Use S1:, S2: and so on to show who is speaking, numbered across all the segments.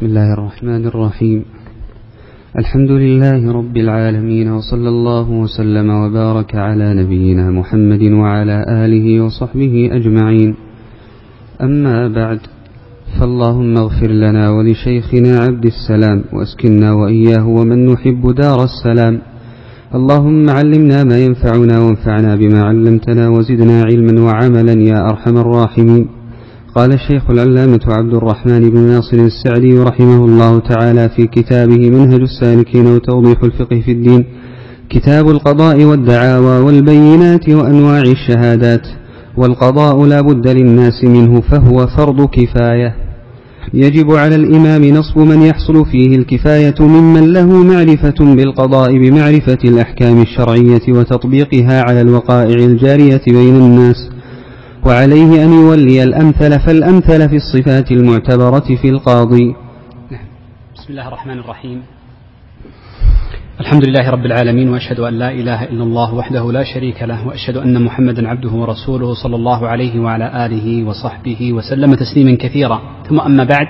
S1: بسم الله الرحمن الرحيم. الحمد لله رب العالمين وصلى الله وسلم وبارك على نبينا محمد وعلى آله وصحبه أجمعين. أما بعد فاللهم اغفر لنا ولشيخنا عبد السلام واسكنا وإياه ومن نحب دار السلام. اللهم علمنا ما ينفعنا وانفعنا بما علمتنا وزدنا علما وعملا يا أرحم الراحمين. قال الشيخ العلامة عبد الرحمن بن ناصر السعدي رحمه الله تعالى في كتابه منهج السالكين وتوضيح الفقه في الدين كتاب القضاء والدعاوى والبينات وأنواع الشهادات والقضاء لا بد للناس منه فهو فرض كفاية. يجب على الإمام نصب من يحصل فيه الكفاية ممن له معرفة بالقضاء بمعرفة الأحكام الشرعية وتطبيقها على الوقائع الجارية بين الناس. وعليه أن يولي الأمثل فالأمثل في الصفات المعتبرة في القاضي.
S2: نعم. بسم الله الرحمن الرحيم. الحمد لله رب العالمين وأشهد أن لا إله إلا الله وحده لا شريك له وأشهد أن محمدا عبده ورسوله صلى الله عليه وعلى آله وصحبه وسلم تسليما كثيرا. ثم أما بعد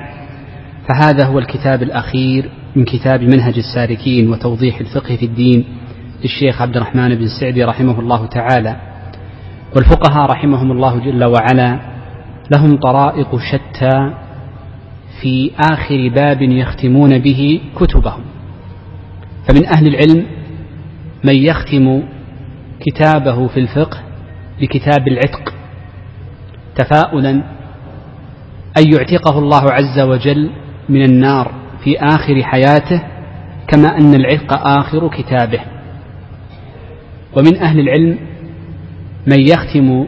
S2: فهذا هو الكتاب الأخير من كتاب منهج السالكين وتوضيح الفقه في الدين للشيخ عبد الرحمن بن سعدي رحمه الله تعالى. والفقهاء رحمهم الله جل وعلا لهم طرائق شتى في آخر باب يختمون به كتبهم. فمن أهل العلم من يختم كتابه في الفقه بكتاب العتق تفاؤلا أن يعتقه الله عز وجل من النار في آخر حياته كما أن العتق آخر كتابه. ومن أهل العلم من يختم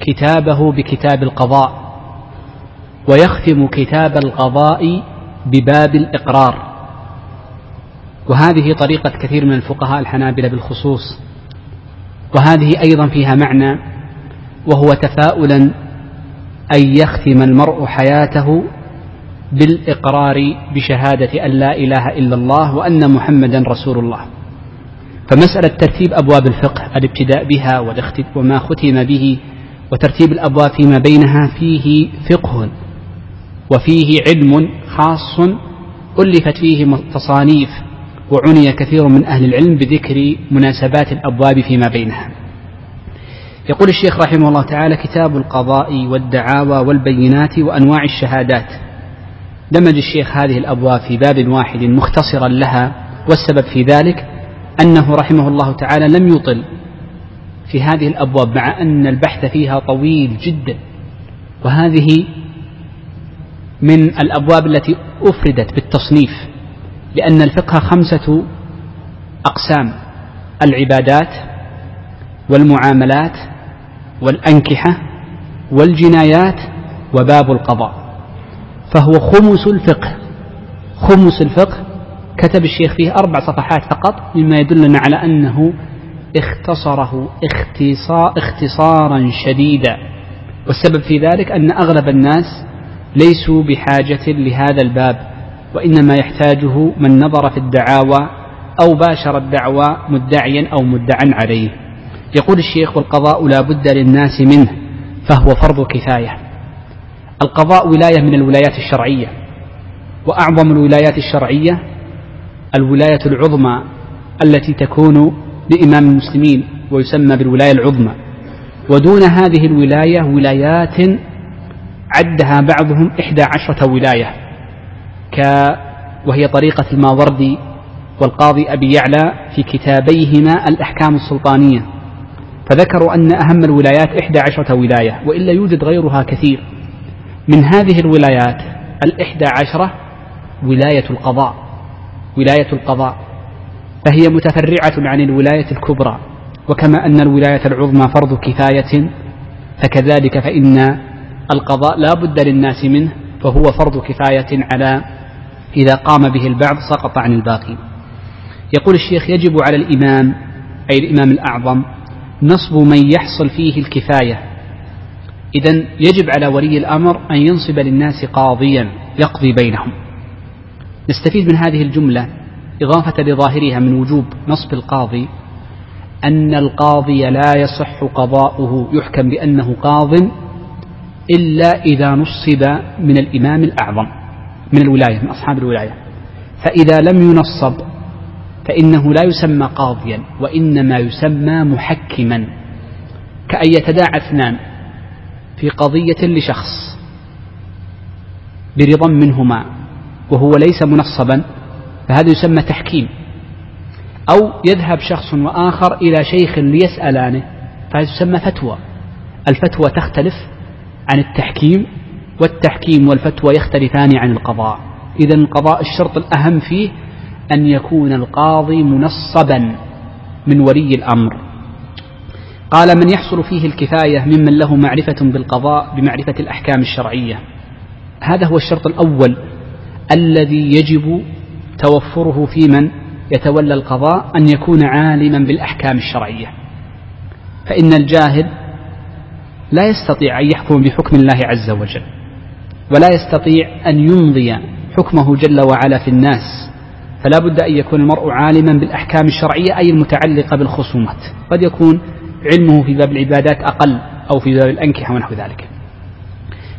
S2: كتابه بكتاب القضاء ويختم كتاب القضاء بباب الإقرار. وهذه طريقة كثير من الفقهاء الحنابلة بالخصوص. وهذه أيضا فيها معنى وهو تفاؤلا أن يختم المرء حياته بالإقرار بشهادة أن لا إله إلا الله وأن محمدا رسول الله. فمسألة ترتيب أبواب الفقه الابتداء بها وما ختم به وترتيب الأبواب فيما بينها فيه فقه وفيه علم خاص ألفت فيه تصانيف وعني كثير من أهل العلم بذكر مناسبات الأبواب فيما بينها. يقول الشيخ رحمه الله تعالى كتاب القضاء والدعاوى والبينات وأنواع الشهادات. دمج الشيخ هذه الأبواب في باب واحد مختصرا لها والسبب في ذلك أنه رحمه الله تعالى لم يطل في هذه الأبواب مع أن البحث فيها طويل جدا. وهذه من الأبواب التي أفردت بالتصنيف لأن الفقه خمسة أقسام العبادات والمعاملات والأنكحة والجنايات وباب القضاء. فهو خمس الفقه خمس الفقه كتب الشيخ فيه أربع صفحات فقط مما يدلنا على أنه اختصره اختصار اختصارا شديدا. والسبب في ذلك أن أغلب الناس ليسوا بحاجة لهذا الباب وإنما يحتاجه من نظر في الدعاوى أو باشر الدعوى مدعيا أو مدعا عليه. يقول الشيخ والقضاء لا بد للناس منه فهو فرض كفاية. القضاء ولاية من الولايات الشرعية وأعظم الولايات الشرعية الولاية العظمى التي تكون لإمام المسلمين ويسمى بالولاية العظمى. ودون هذه الولاية ولايات عدها بعضهم إحدى عشرة ولاية ك وهي طريقة الماوردي والقاضي أبي يعلى في كتابيهما الأحكام السلطانية. فذكروا أن أهم الولايات إحدى عشرة ولاية وإلا يوجد غيرها كثير. من هذه الولايات الإحدى عشرة ولاية القضاء. ولاية القضاء فهي متفرعة عن الولاية الكبرى وكما أن الولاية العظمى فرض كفاية فكذلك فإن القضاء لا بد للناس منه فهو فرض كفاية على إذا قام به البعض سقط عن الباقي. يقول الشيخ يجب على الإمام أي الإمام الأعظم نصب من يحصل فيه الكفاية. إذا يجب على ولي الأمر أن ينصب للناس قاضيا يقضي بينهم. نستفيد من هذه الجملة إضافة لظاهرها من وجوب نصب القاضي أن القاضي لا يصح قضاؤه يحكم بأنه قاض إلا إذا نصب من الإمام الأعظم من الولاية من أصحاب الولاية. فإذا لم ينصب فإنه لا يسمى قاضيا وإنما يسمى محكما. كأن يتداعى اثنان في قضية لشخص برضا منهما. وهو ليس منصبا فهذا يسمى تحكيم. أو يذهب شخص وآخر إلى شيخ ليسألانه فهذا يسمى فتوى. الفتوى تختلف عن التحكيم والتحكيم والفتوى يختلفان عن القضاء. إذا القضاء الشرط الأهم فيه أن يكون القاضي منصبا من ولي الأمر. قال من يحصل فيه الكفاية ممن له معرفة بالقضاء بمعرفة الأحكام الشرعية. هذا هو الشرط الأول. الذي يجب توفره في من يتولى القضاء أن يكون عالما بالأحكام الشرعية. فإن الجاهل لا يستطيع أن يحكم بحكم الله عز وجل ولا يستطيع أن يمضي حكمه جل وعلا في الناس فلا بد أن يكون المرء عالما بالأحكام الشرعية أي المتعلقة بالخصومات. قد يكون علمه في باب العبادات أقل أو في باب الأنكحة ونحو ذلك.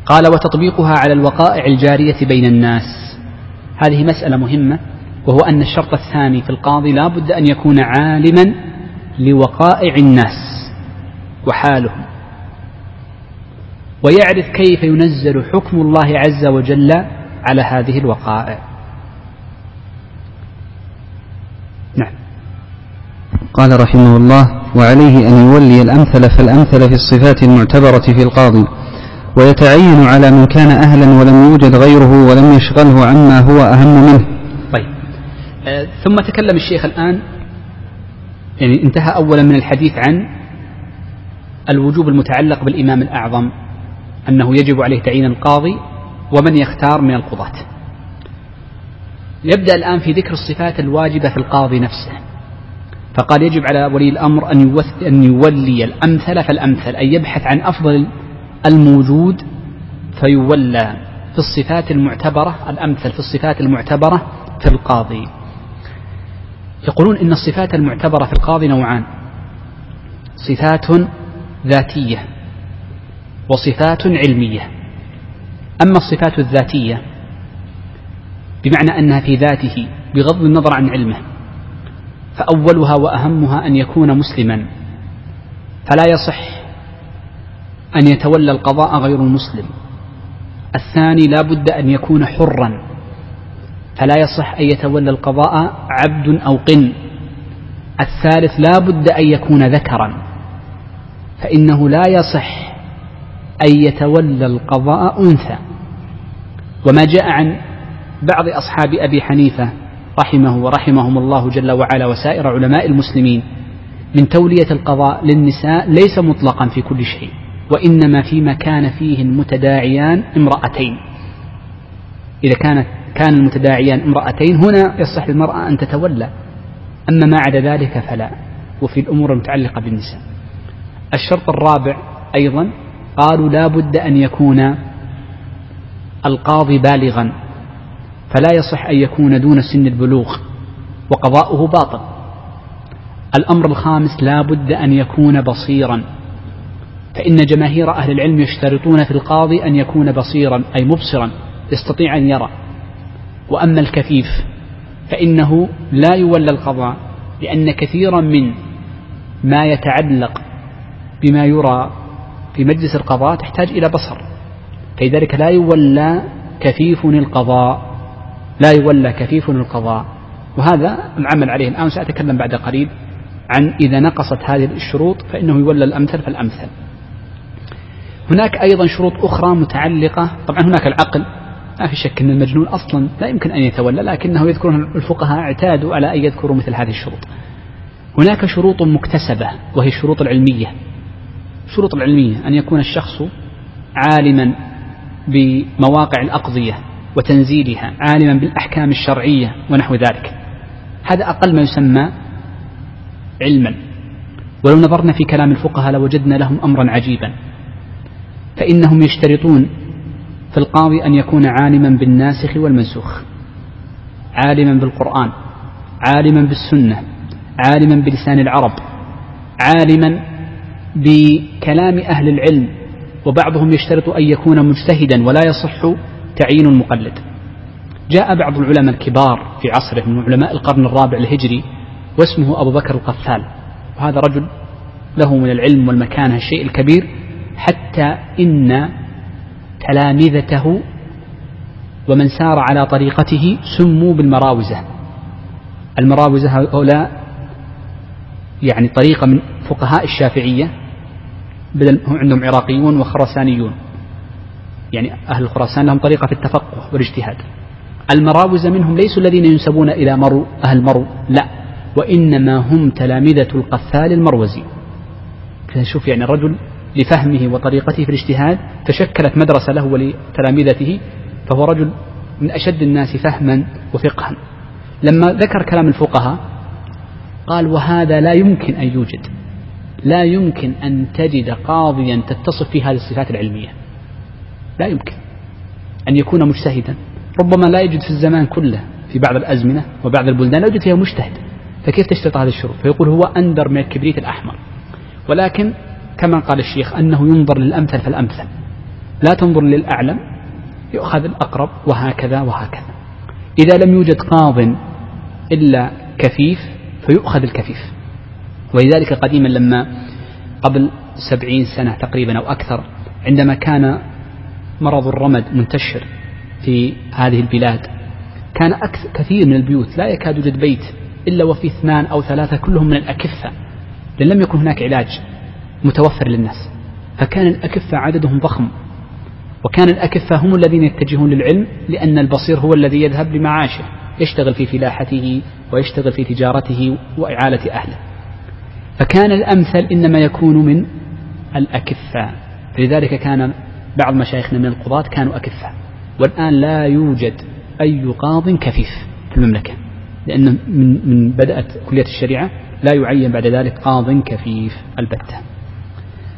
S2: قال وتطبيقها على الوقائع الجارية بين الناس. هذه مسألة مهمة وهو أن الشرط الثاني في القاضي لا بد أن يكون عالما لوقائع الناس وحالهم. ويعرف كيف ينزل حكم الله عز وجل على هذه الوقائع.
S1: نعم. قال رحمه الله وعليه أن يولي الأمثل فالأمثل في الصفات المعتبرة في القاضي ويتعين على من كان أهلا ولم يوجد غيره ولم يشغله عما هو أهم منه.
S2: طيب. آه ثم تكلم الشيخ الآن يعني انتهى أولا من الحديث عن الوجوب المتعلق بالإمام الأعظم أنه يجب عليه تعيين القاضي ومن يختار من القضاة. يبدأ الآن في ذكر الصفات الواجبة في القاضي نفسه. فقال يجب على ولي الأمر أن يولي الأمثل فالأمثل أن يبحث عن أفضل الموجود فيولى في الصفات المعتبرة الأمثل في الصفات المعتبرة في القاضي. يقولون إن الصفات المعتبرة في القاضي نوعان. صفات ذاتية وصفات علمية. أما الصفات الذاتية بمعنى أنها في ذاته بغض النظر عن علمه فأولها وأهمها أن يكون مسلما فلا يصح أن يتولى القضاء غير المسلم. الثاني لا بد أن يكون حرا فلا يصح أن يتولى القضاء عبد أو قن. الثالث لا بد أن يكون ذكرا فإنه لا يصح أن يتولى القضاء أنثى. وما جاء عن بعض أصحاب أبي حنيفة رحمه ورحمهم الله جل وعلا وسائر علماء المسلمين من تولية القضاء للنساء ليس مطلقا في كل شيء. وإنما فيما كان فيه المتداعيان امرأتين. إذا كانت كان المتداعيان امرأتين هنا يصح للمرأة أن تتولى. أما ما عدا ذلك فلا وفي الأمور المتعلقة بالنساء. الشرط الرابع أيضا قالوا لا بد أن يكون القاضي بالغا. فلا يصح أن يكون دون سن البلوغ وقضاؤه باطل. الأمر الخامس لا بد أن يكون بصيرا. فإن جماهير أهل العلم يشترطون في القاضي أن يكون بصيرا أي مبصرا يستطيع أن يرى. وأما الكفيف فإنه لا يولى القضاء لأن كثيرا من ما يتعلق بما يرى في مجلس القضاء تحتاج إلى بصر. فلذلك لا يولى كفيف القضاء لا يولى كفيف القضاء. وهذا العمل عليه الآن سأتكلم بعد قليل عن إذا نقصت هذه الشروط فإنه يولى الأمثل فالأمثل. هناك أيضا شروط أخرى متعلقة. طبعا هناك العقل. ما في شك أن المجنون أصلا لا يمكن أن يتولى لكنه يذكرون الفقهاء اعتادوا على أن يذكروا مثل هذه الشروط. هناك شروط مكتسبة وهي الشروط العلمية. الشروط العلمية أن يكون الشخص عالما بمواقع الأقضية وتنزيلها عالما بالأحكام الشرعية ونحو ذلك. هذا أقل ما يسمى علما. ولو نظرنا في كلام الفقهاء لوجدنا لهم أمرا عجيبا. فإنهم يشترطون في القاضي أن يكون عالما بالناسخ والمنسوخ عالما بالقرآن عالما بالسنة عالما بلسان العرب عالما بكلام أهل العلم وبعضهم يشترط أن يكون مجتهدا ولا يصح تعيين المقلد جاء بعض العلماء الكبار في عصره من علماء القرن الرابع الهجري واسمه أبو بكر القفال وهذا رجل له من العلم والمكانة الشيء الكبير حتى إن تلامذته ومن سار على طريقته سموا بالمراوزة. المراوزة هؤلاء يعني طريقة من فقهاء الشافعية بدل عندهم عراقيون وخرسانيون يعني أهل خراسان لهم طريقة في التفقه والاجتهاد. المراوزة منهم ليسوا الذين ينسبون إلى مرو أهل مرو لا. وإنما هم تلامذة القفال المروزي. شوف يعني الرجل لفهمه وطريقته في الاجتهاد تشكلت مدرسة له ولتلامذته فهو رجل من أشد الناس فهما وفقها. لما ذكر كلام الفقهاء قال وهذا لا يمكن أن يوجد لا يمكن أن تجد قاضيا تتصف في هذه الصفات العلمية لا يمكن أن يكون مجتهدا. ربما لا يجد في الزمان كله في بعض الأزمنة وبعض البلدان لا يوجد فيها مجتهد. فكيف تشترط هذه الشروط؟ فيقول هو أندر من الكبريت الأحمر. ولكن كما قال الشيخ أنه ينظر للأمثل فالأمثل. لا تنظر للأعلم يؤخذ الأقرب وهكذا وهكذا. إذا لم يوجد قاض إلا كفيف فيؤخذ الكفيف. ولذلك قديما لما قبل سبعين سنة تقريبا أو أكثر عندما كان مرض الرمد منتشر في هذه البلاد كان أكثر كثير من البيوت لا يكاد يوجد بيت إلا وفي اثنان أو ثلاثة كلهم من الأكفة لأن لم يكن هناك علاج. متوفر للناس. فكان الأكفة عددهم ضخم. وكان الأكفة هم الذين يتجهون للعلم لأن البصير هو الذي يذهب لمعاشه يشتغل في فلاحته ويشتغل في تجارته وإعالة أهله. فكان الأمثل إنما يكون من الأكفة فلذلك كان بعض مشايخنا من القضاة كانوا أكفة والآن لا يوجد أي قاض كفيف في المملكة لأن من, من بدأت كلية الشريعة لا يعين بعد ذلك قاض كفيف البتة.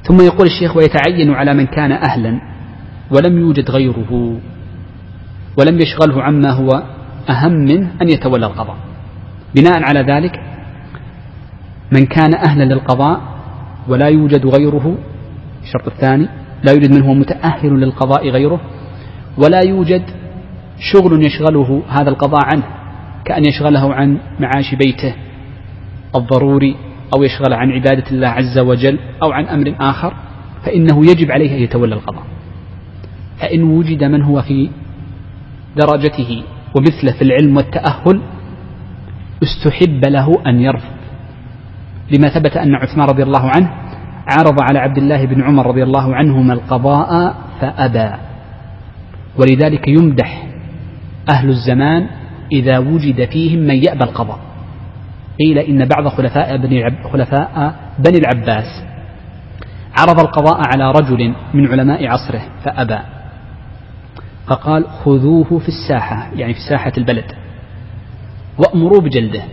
S2: ثم يقول الشيخ ويتعين على من كان أهلا ولم يوجد غيره ولم يشغله عما هو أهم منه أن يتولى القضاء. بناء على ذلك من كان أهلا للقضاء ولا يوجد غيره الشرط الثاني لا يوجد من هو متأهل للقضاء غيره ولا يوجد شغل يشغله هذا القضاء عنه كأن يشغله عن معاش بيته الضروري أو يشغل عن عبادة الله عز وجل أو عن أمر آخر فإنه يجب عليه أن يتولى القضاء. فإن وجد من هو في درجته ومثله في العلم والتأهل استحب له أن يرفض. لما ثبت أن عثمان رضي الله عنه عرض على عبد الله بن عمر رضي الله عنهما القضاء فأبى. ولذلك يمدح أهل الزمان إذا وجد فيهم من يأبى القضاء. قيل إن بعض خلفاء بني عب خلفاء بني العباس عرض القضاء على رجل من علماء عصره فأبى. فقال خذوه في الساحة يعني في ساحة البلد. وأمروا بجلده.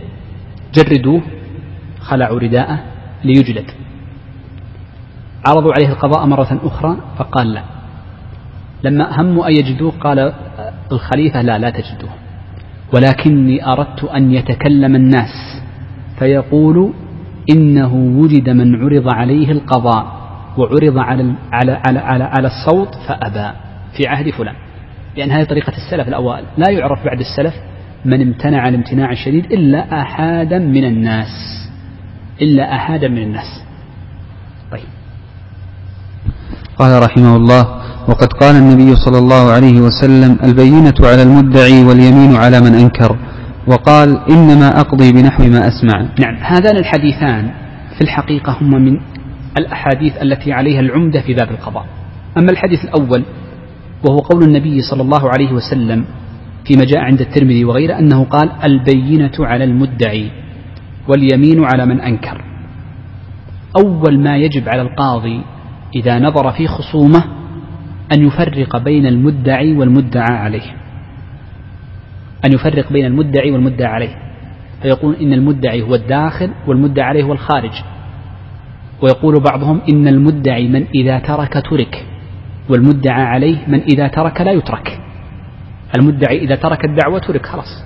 S2: جردوه خلعوا رداءه ليجلد. عرضوا عليه القضاء مرة أخرى فقال لا. لما هموا أن يجدوه قال الخليفة لا لا تجدوه. ولكني أردت أن يتكلم الناس. فيقول إنه وجد من عرض عليه القضاء وعرض على على على على, على الصوت فأبى في عهد فلان. لأن هذه طريقة السلف الأوائل. لا يعرف بعد السلف من امتنع الامتناع الشديد إلا أحادا من الناس. إلا أحادا من الناس. طيب.
S1: قال رحمه الله وقد قال النبي صلى الله عليه وسلم البينة على المدعي واليمين على من أنكر. وقال إنما أقضي بنحو ما أسمع.
S2: نعم. هذان الحديثان في الحقيقة هما من الأحاديث التي عليها العمدة في باب القضاء. أما الحديث الأول وهو قول النبي صلى الله عليه وسلم فيما جاء عند الترمذي وغيره أنه قال البينة على المدعي واليمين على من أنكر. أول ما يجب على القاضي إذا نظر في خصومة أن يفرق بين المدعي والمدعى عليه. أن يفرق بين المدعي والمدعى عليه. فيقول إن المدعي هو الداخل والمدعى عليه هو الخارج. ويقول بعضهم إن المدعي من إذا ترك ترك والمدعى عليه من إذا ترك لا يترك. المدعي إذا ترك الدعوة ترك خلاص.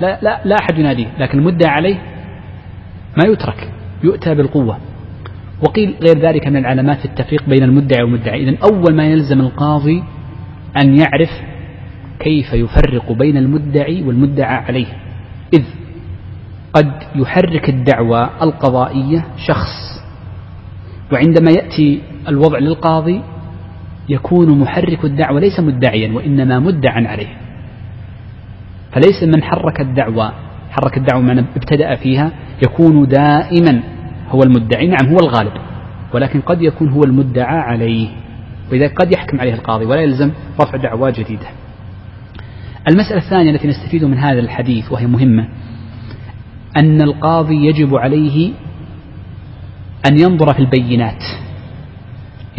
S2: لا, لا, لا أحد يناديه لكن المدعى عليه ما يترك يؤتى بالقوة. وقيل غير ذلك من العلامات في التفريق بين المدعي والمدعي. إذا أول ما يلزم القاضي أن يعرف كيف يفرق بين المدعي والمدعى عليه؟ إذ قد يحرك الدعوى القضائية شخص وعندما يأتي الوضع للقاضي يكون محرك الدعوة ليس مدعيا وإنما مدعا عليه. فليس من حرك الدعوة حرك الدعوة من ابتدأ فيها يكون دائما هو المدعي نعم هو الغالب ولكن قد يكون هو المدعى عليه. وإذا قد يحكم عليه القاضي ولا يلزم رفع دعوى جديدة. المسألة الثانية التي نستفيد من هذا الحديث وهي مهمة أن القاضي يجب عليه أن ينظر في البينات.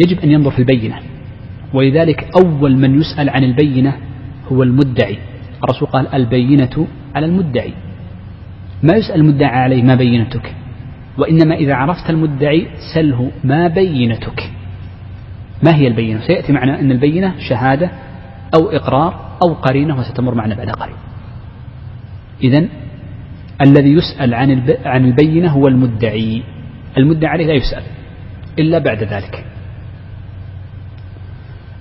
S2: يجب أن ينظر في البينة. ولذلك أول من يسأل عن البينة هو المدعي. الرسول قال البينة على المدعي. ما يسأل المدعى عليه ما بينتك؟ وإنما إذا عرفت المدعي سله ما بينتك. ما هي البينة؟ سيأتي معنا أن البينة شهادة أو إقرار أو قرينة وستمر معنا بعد قليل إذا الذي يسأل عن عن البينة هو المدعي. المدعي عليه لا يسأل إلا بعد ذلك.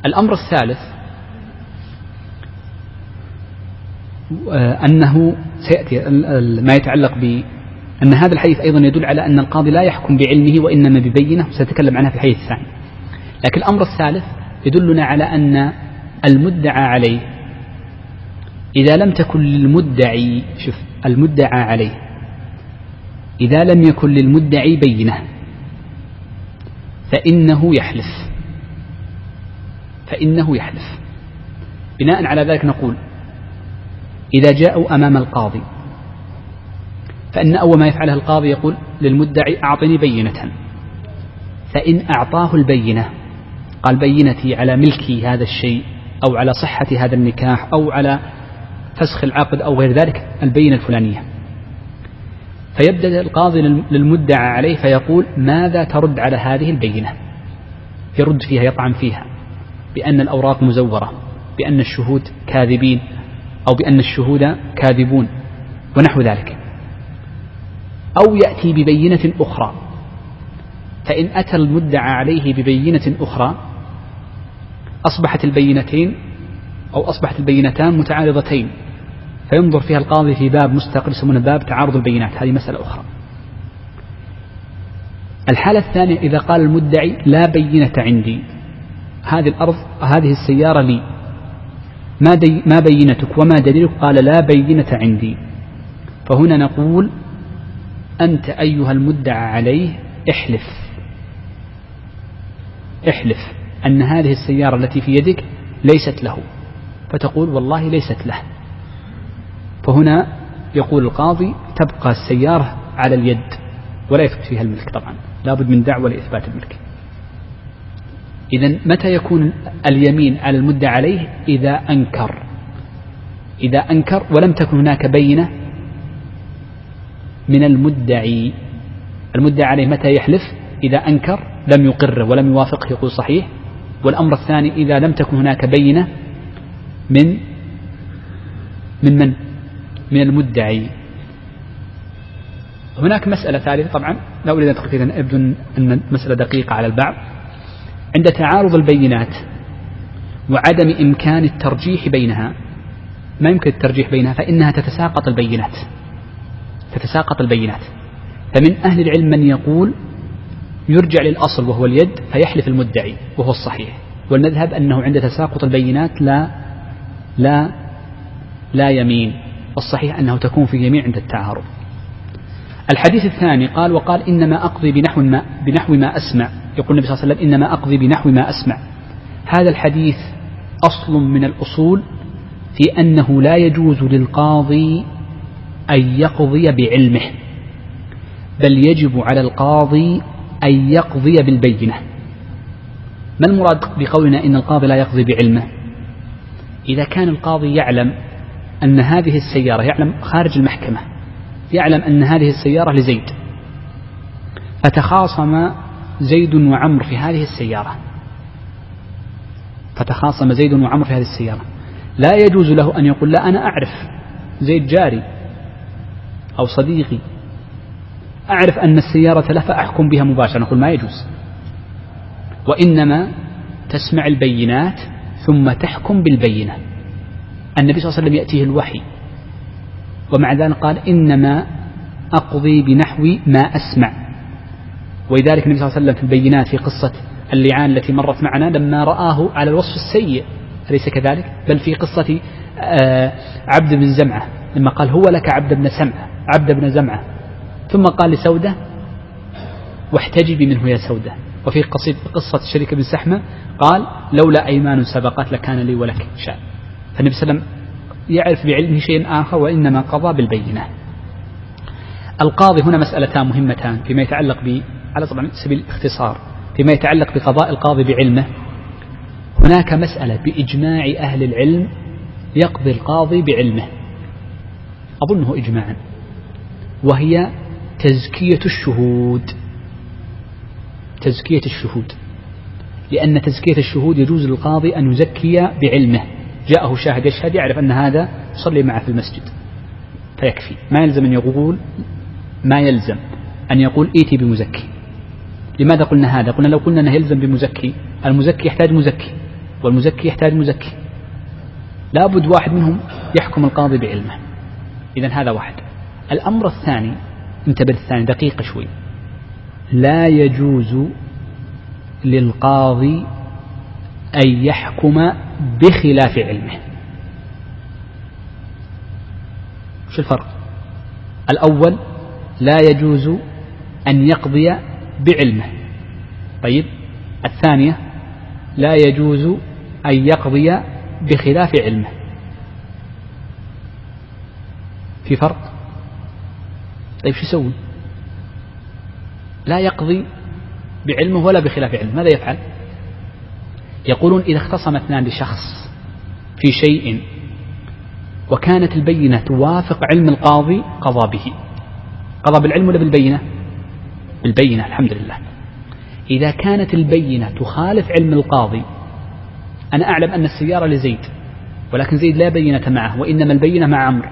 S2: الأمر الثالث أنه سيأتي ما يتعلق ب أن هذا الحديث أيضا يدل على أن القاضي لا يحكم بعلمه وإنما ببينة سنتكلم عنها في الحديث الثاني. لكن الأمر الثالث يدلنا على أن المدعى عليه. إذا لم تكن للمدعي شوف المدعى عليه. إذا لم يكن للمدعي بينة فإنه يحلف. فإنه يحلف. بناء على ذلك نقول إذا جاءوا أمام القاضي فإن أول ما يفعله القاضي يقول للمدعي أعطني بينة. فإن أعطاه البينة قال بينتي على ملكي هذا الشيء أو على صحة هذا النكاح أو على فسخ العقد أو غير ذلك البينة الفلانية. فيبدأ القاضي للمدعى عليه فيقول ماذا ترد على هذه البينة؟ يرد فيها يطعن فيها بأن الأوراق مزورة بأن الشهود كاذبين أو بأن الشهود كاذبون ونحو ذلك. أو يأتي ببينة أخرى. فإن أتى المدعى عليه ببينة أخرى أصبحت البينتين أو أصبحت البينتان متعارضتين فينظر فيها القاضي في باب مستقل يسمونه باب تعارض البينات هذه مسألة أخرى. الحالة الثانية إذا قال المدعي لا بينة عندي هذه الأرض هذه السيارة لي ما, دي ما بينتك وما دليلك؟ قال لا بينة عندي. فهنا نقول أنت أيها المدعى عليه احلف. احلف. أن هذه السيارة التي في يدك ليست له. فتقول والله ليست له. فهنا يقول القاضي تبقى السيارة على اليد ولا يثبت فيها الملك طبعا. لابد من دعوة لإثبات الملك. إذا متى يكون اليمين على المدعى عليه؟ إذا أنكر. إذا أنكر ولم تكن هناك بينة من المدعي. المدعى عليه متى يحلف؟ إذا أنكر لم يقره ولم يوافقه يقول صحيح. والأمر الثاني إذا لم تكن هناك بينة من من من؟ من المدعي. هناك مسألة ثالثة طبعا لا أريد أن أدخل فيها يبدو أن المسألة دقيقة على البعض. عند تعارض البينات وعدم إمكان الترجيح بينها ما يمكن الترجيح بينها؟ فإنها تتساقط البينات. تتساقط البينات. فمن أهل العلم من يقول يرجع للأصل وهو اليد فيحلف المدعي وهو الصحيح. والمذهب أنه عند تساقط البينات لا لا لا يمين. والصحيح أنه تكون في يمين عند التعارض. الحديث الثاني قال وقال إنما أقضي بنحو ما, بنحو ما أسمع. يقول النبي صلى الله عليه وسلم إنما أقضي بنحو ما أسمع. هذا الحديث أصل من الأصول في أنه لا يجوز للقاضي أن يقضي بعلمه بل يجب على القاضي أن يقضي بالبينة. ما المراد بقولنا إن القاضي لا يقضي بعلمه؟ إذا كان القاضي يعلم أن هذه السيارة يعلم خارج المحكمة يعلم أن هذه السيارة لزيد فتخاصم زيد وعمر في هذه السيارة. فتخاصم زيد وعمر في هذه السيارة. لا يجوز له أن يقول لا أنا أعرف زيد جاري أو صديقي أعرف أن السيارة له فأحكم بها مباشرة نقول ما يجوز. وإنما تسمع البينات ثم تحكم بالبينة النبي صلى الله عليه وسلم يأتيه الوحي. ومع ذلك قال إنما أقضي بنحو ما أسمع. ولذلك النبي صلى الله عليه وسلم في البينات في قصة اللعان التي مرت معنا لما رآه على الوصف السيء. أليس كذلك؟ بل في قصة آه، عبد بن زمعة لما قال هو لك عبد بن سمعة عبد بن زمعة. ثم قال لسودة واحتجبي منه يا سودة. وفي قصة شريك بن سحمة قال لولا أيمان سبقت لكان لي ولك شأن. فالنبي صلى الله عليه وسلم يعرف بعلمه شيء آخر وإنما قضى بالبينة. القاضي هنا مسألتان مهمتان فيما يتعلق ب على طبعا سبيل الاختصار فيما يتعلق بقضاء القاضي بعلمه. هناك مسألة بإجماع أهل العلم يقضي القاضي بعلمه. أظنه إجماعا. وهي تزكية الشهود. تزكية الشهود. لأن تزكية الشهود يجوز للقاضي أن يزكي بعلمه. جاءه شاهد يشهد يعرف أن هذا يصلي معه في المسجد. فيكفي. ما يلزم أن يقول ما يلزم أن يقول إيتي بمزكي. لماذا قلنا هذا؟ قلنا لو قلنا أنه يلزم بمزكي المزكي يحتاج مزكي والمزكي يحتاج مزكي. لابد واحد منهم يحكم القاضي بعلمه. إذا هذا واحد. الأمر الثاني انتبه الثاني دقيقة شوي. لا يجوز للقاضي أن يحكم بخلاف علمه. شو الفرق؟ الأول لا يجوز أن يقضي بعلمه. طيب الثانية لا يجوز أن يقضي بخلاف علمه. في فرق؟ طيب شو يسوي لا يقضي بعلمه ولا بخلاف علمه ماذا يفعل؟ يقولون إذا اختصم اثنان لشخص في شيء وكانت البينة توافق علم القاضي قضى به. قضى بالعلم ولا بالبينة؟ بالبينة الحمد لله. إذا كانت البينة تخالف علم القاضي أنا أعلم أن السيارة لزيد ولكن زيد لا بينة معه وإنما البينة مع عمرو.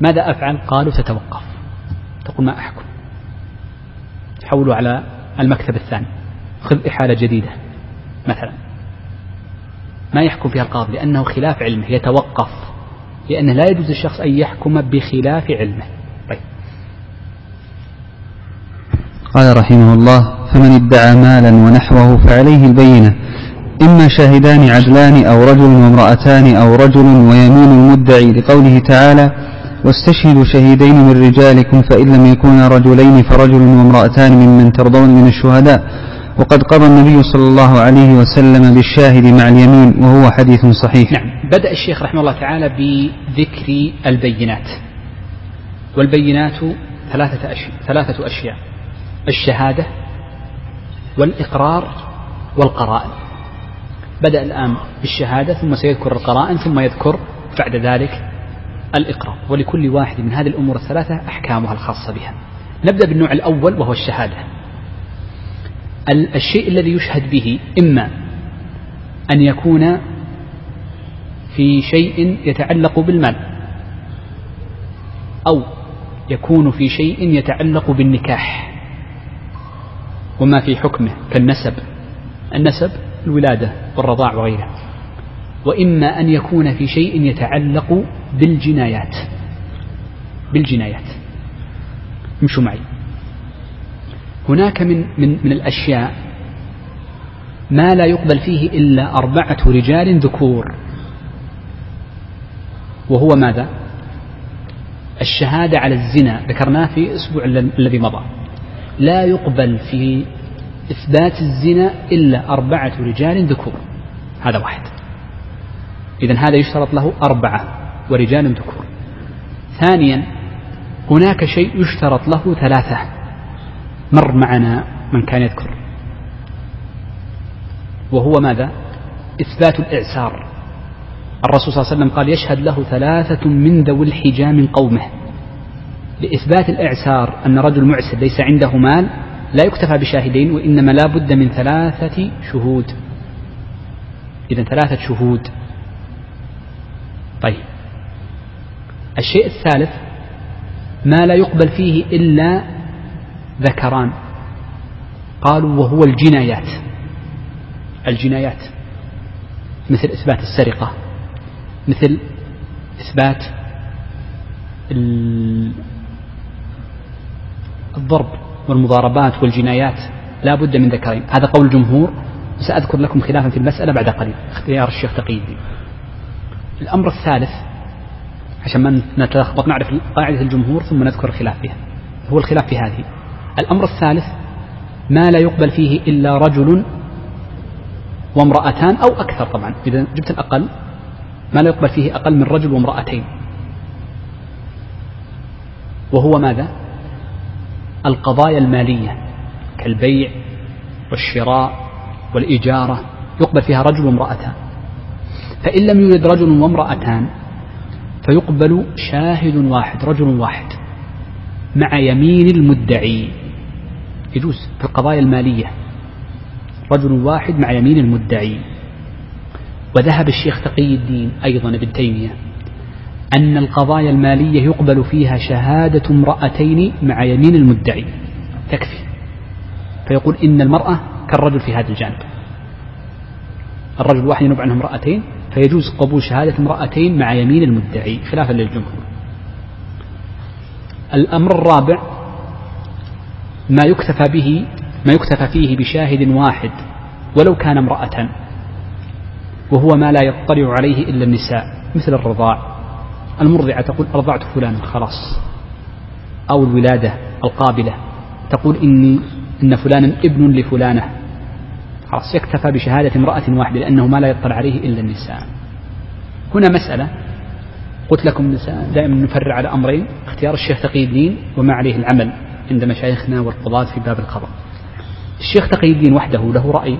S2: ماذا أفعل؟ قالوا تتوقف. تقول ما أحكم. حولوا على المكتب الثاني. خذ إحالة جديدة مثلا. ما يحكم فيها القاضي لأنه خلاف علمه يتوقف. لأنه لا يجوز الشخص أن يحكم بخلاف علمه. طيب.
S1: قال رحمه الله فمن ادعى مالا ونحوه فعليه البينة. إما شاهدان عدلان أو رجل وامرأتان أو رجل ويمين المدعي لقوله تعالى واستشهدوا شهيدين من رجالكم فإن لم يكونا رجلين فرجل وامرأتان ممن ترضون من الشهداء. وقد قضى النبي صلى الله عليه وسلم بالشاهد مع اليمين وهو حديث صحيح.
S2: نعم. بدأ الشيخ رحمه الله تعالى بذكر البينات. والبينات ثلاثة أشياء ثلاثة أشياء. الشهادة والإقرار والقرائن. بدأ الآن بالشهادة ثم سيذكر القرائن ثم يذكر بعد ذلك الإقرار ولكل واحد من هذه الأمور الثلاثة أحكامها الخاصة بها. نبدأ بالنوع الأول وهو الشهادة. الشيء الذي يشهد به إما أن يكون في شيء يتعلق بالمال أو يكون في شيء يتعلق بالنكاح وما في حكمه كالنسب النسب الولادة والرضاع وغيره وإما أن يكون في شيء يتعلق بالجنايات. بالجنايات. امشوا معي. هناك من من من الأشياء ما لا يقبل فيه إلا أربعة رجال ذكور. وهو ماذا؟ الشهادة على الزنا. ذكرناه في الأسبوع الذي مضى. لا يقبل في إثبات الزنا إلا أربعة رجال ذكور. هذا واحد. إذا هذا يشترط له أربعة ورجال ذكور. ثانيا هناك شيء يشترط له ثلاثة. مر معنا من كان يذكر. وهو ماذا؟ إثبات الإعسار. الرسول صلى الله عليه وسلم قال يشهد له ثلاثة من ذوي الحجى من قومه. لإثبات الإعسار أن رجل معسر ليس عنده مال لا يكتفى بشاهدين وإنما لا بد من ثلاثة شهود. إذا ثلاثة شهود. طيب. الشيء الثالث ما لا يقبل فيه إلا ذكران. قالوا وهو الجنايات. الجنايات. مثل إثبات السرقة. مثل إثبات الضرب والمضاربات والجنايات. لا بد من ذكرين. هذا قول الجمهور. سأذكر لكم خلافا في المسألة بعد قليل. اختيار الشيخ تقي الدين. الأمر الثالث عشان ما نتلخبط نعرف قاعدة الجمهور ثم نذكر الخلاف فيها. هو الخلاف في هذه. الأمر الثالث ما لا يقبل فيه إلا رجل وامرأتان أو أكثر طبعا. إذا جبت الأقل ما لا يقبل فيه أقل من رجل وامرأتين. وهو ماذا؟ القضايا المالية كالبيع والشراء والإجارة يقبل فيها رجل وامرأتان. فإن لم يوجد رجل وامرأتان فيقبل شاهد واحد رجل واحد مع يمين المدعي. يجوز في القضايا المالية. رجل واحد مع يمين المدعي. وذهب الشيخ تقي الدين أيضا ابن تيمية أن القضايا المالية يقبل فيها شهادة امرأتين مع يمين المدعي. تكفي. فيقول إن المرأة كالرجل في هذا الجانب. الرجل الواحد ينوب عنه امرأتين فيجوز قبول شهادة امرأتين مع يمين المدعي خلافا للجمهور. الأمر الرابع ما يكتفى به ما يكتفى فيه بشاهد واحد ولو كان امرأة وهو ما لا يطلع عليه إلا النساء مثل الرضاع. المرضعة تقول أرضعت فلان خلاص. أو الولادة القابلة تقول إني إن فلانا ابن لفلانة. خلاص يكتفى بشهادة امرأة واحدة لأنه ما لا يطلع عليه إلا النساء. هنا مسألة قلت لكم دائما نفرع على أمرين اختيار الشيخ تقي الدين وما عليه العمل عند مشايخنا والقضاة في باب القضاء. الشيخ تقي الدين وحده له رأي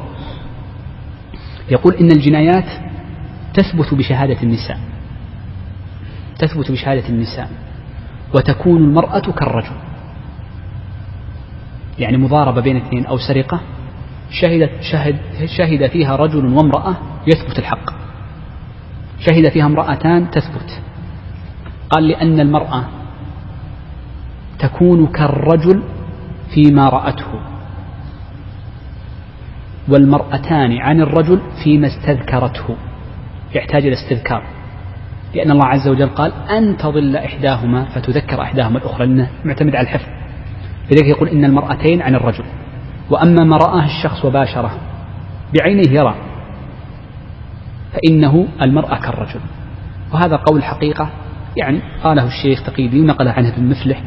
S2: يقول إن الجنايات تثبت بشهادة النساء تثبت بشهادة النساء وتكون المرأة كالرجل. يعني مضاربة بين اثنين أو سرقة شهدت شهد شهد فيها رجل وامرأة يثبت الحق. شهد فيها امرأتان تثبت. قال لأن المرأة تكون كالرجل فيما رأته. والمرأتان عن الرجل فيما استذكرته. يحتاج إلى استذكار. لأن الله عز وجل قال أن تضل إحداهما فتذكر إحداهما الأخرى. لأنه معتمد على الحفظ. لذلك يقول إن المرأتين عن الرجل. وأما ما رآه الشخص وباشره بعينه يرى فإنه المرأة كالرجل. وهذا قول حقيقة يعني قاله الشيخ تقي الدين ونقل عنه ابن مفلح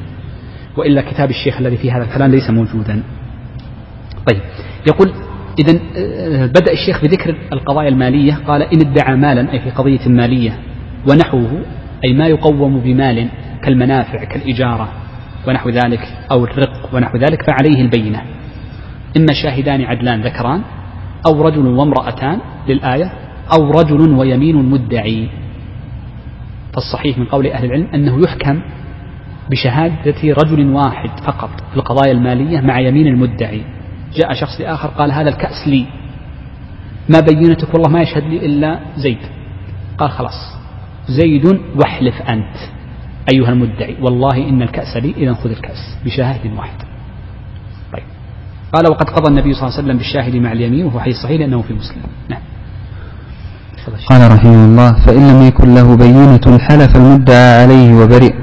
S2: وإلا كتاب الشيخ الذي فيه هذا الكلام ليس موجودا. طيب يقول إذا آه، بدأ الشيخ بذكر القضايا المالية قال إن ادعى مالا أي في قضية مالية ونحوه أي ما يقوم بمال كالمنافع كالإجارة ونحو ذلك أو الرق ونحو ذلك فعليه البينة. إما شاهدان عدلان ذكران أو رجل وامرأتان للآية أو رجل ويمين مدعي. فالصحيح من قول أهل العلم أنه يحكم بشهادة رجل واحد فقط في القضايا المالية مع يمين المدعي. جاء شخص لآخر قال هذا الكأس لي. ما بينتك والله ما يشهد لي إلا زيد. قال خلاص زيد واحلف أنت أيها المدعي والله إن الكأس لي إذا خذ الكأس بشاهد واحد قال وقد قضى النبي صلى الله عليه وسلم بالشاهد مع اليمين وهو حديث صحيح لأنه في مسلم. نعم.
S1: قال رحمه الله فإن لم يكن له بينة حلف المدعى عليه وبرئ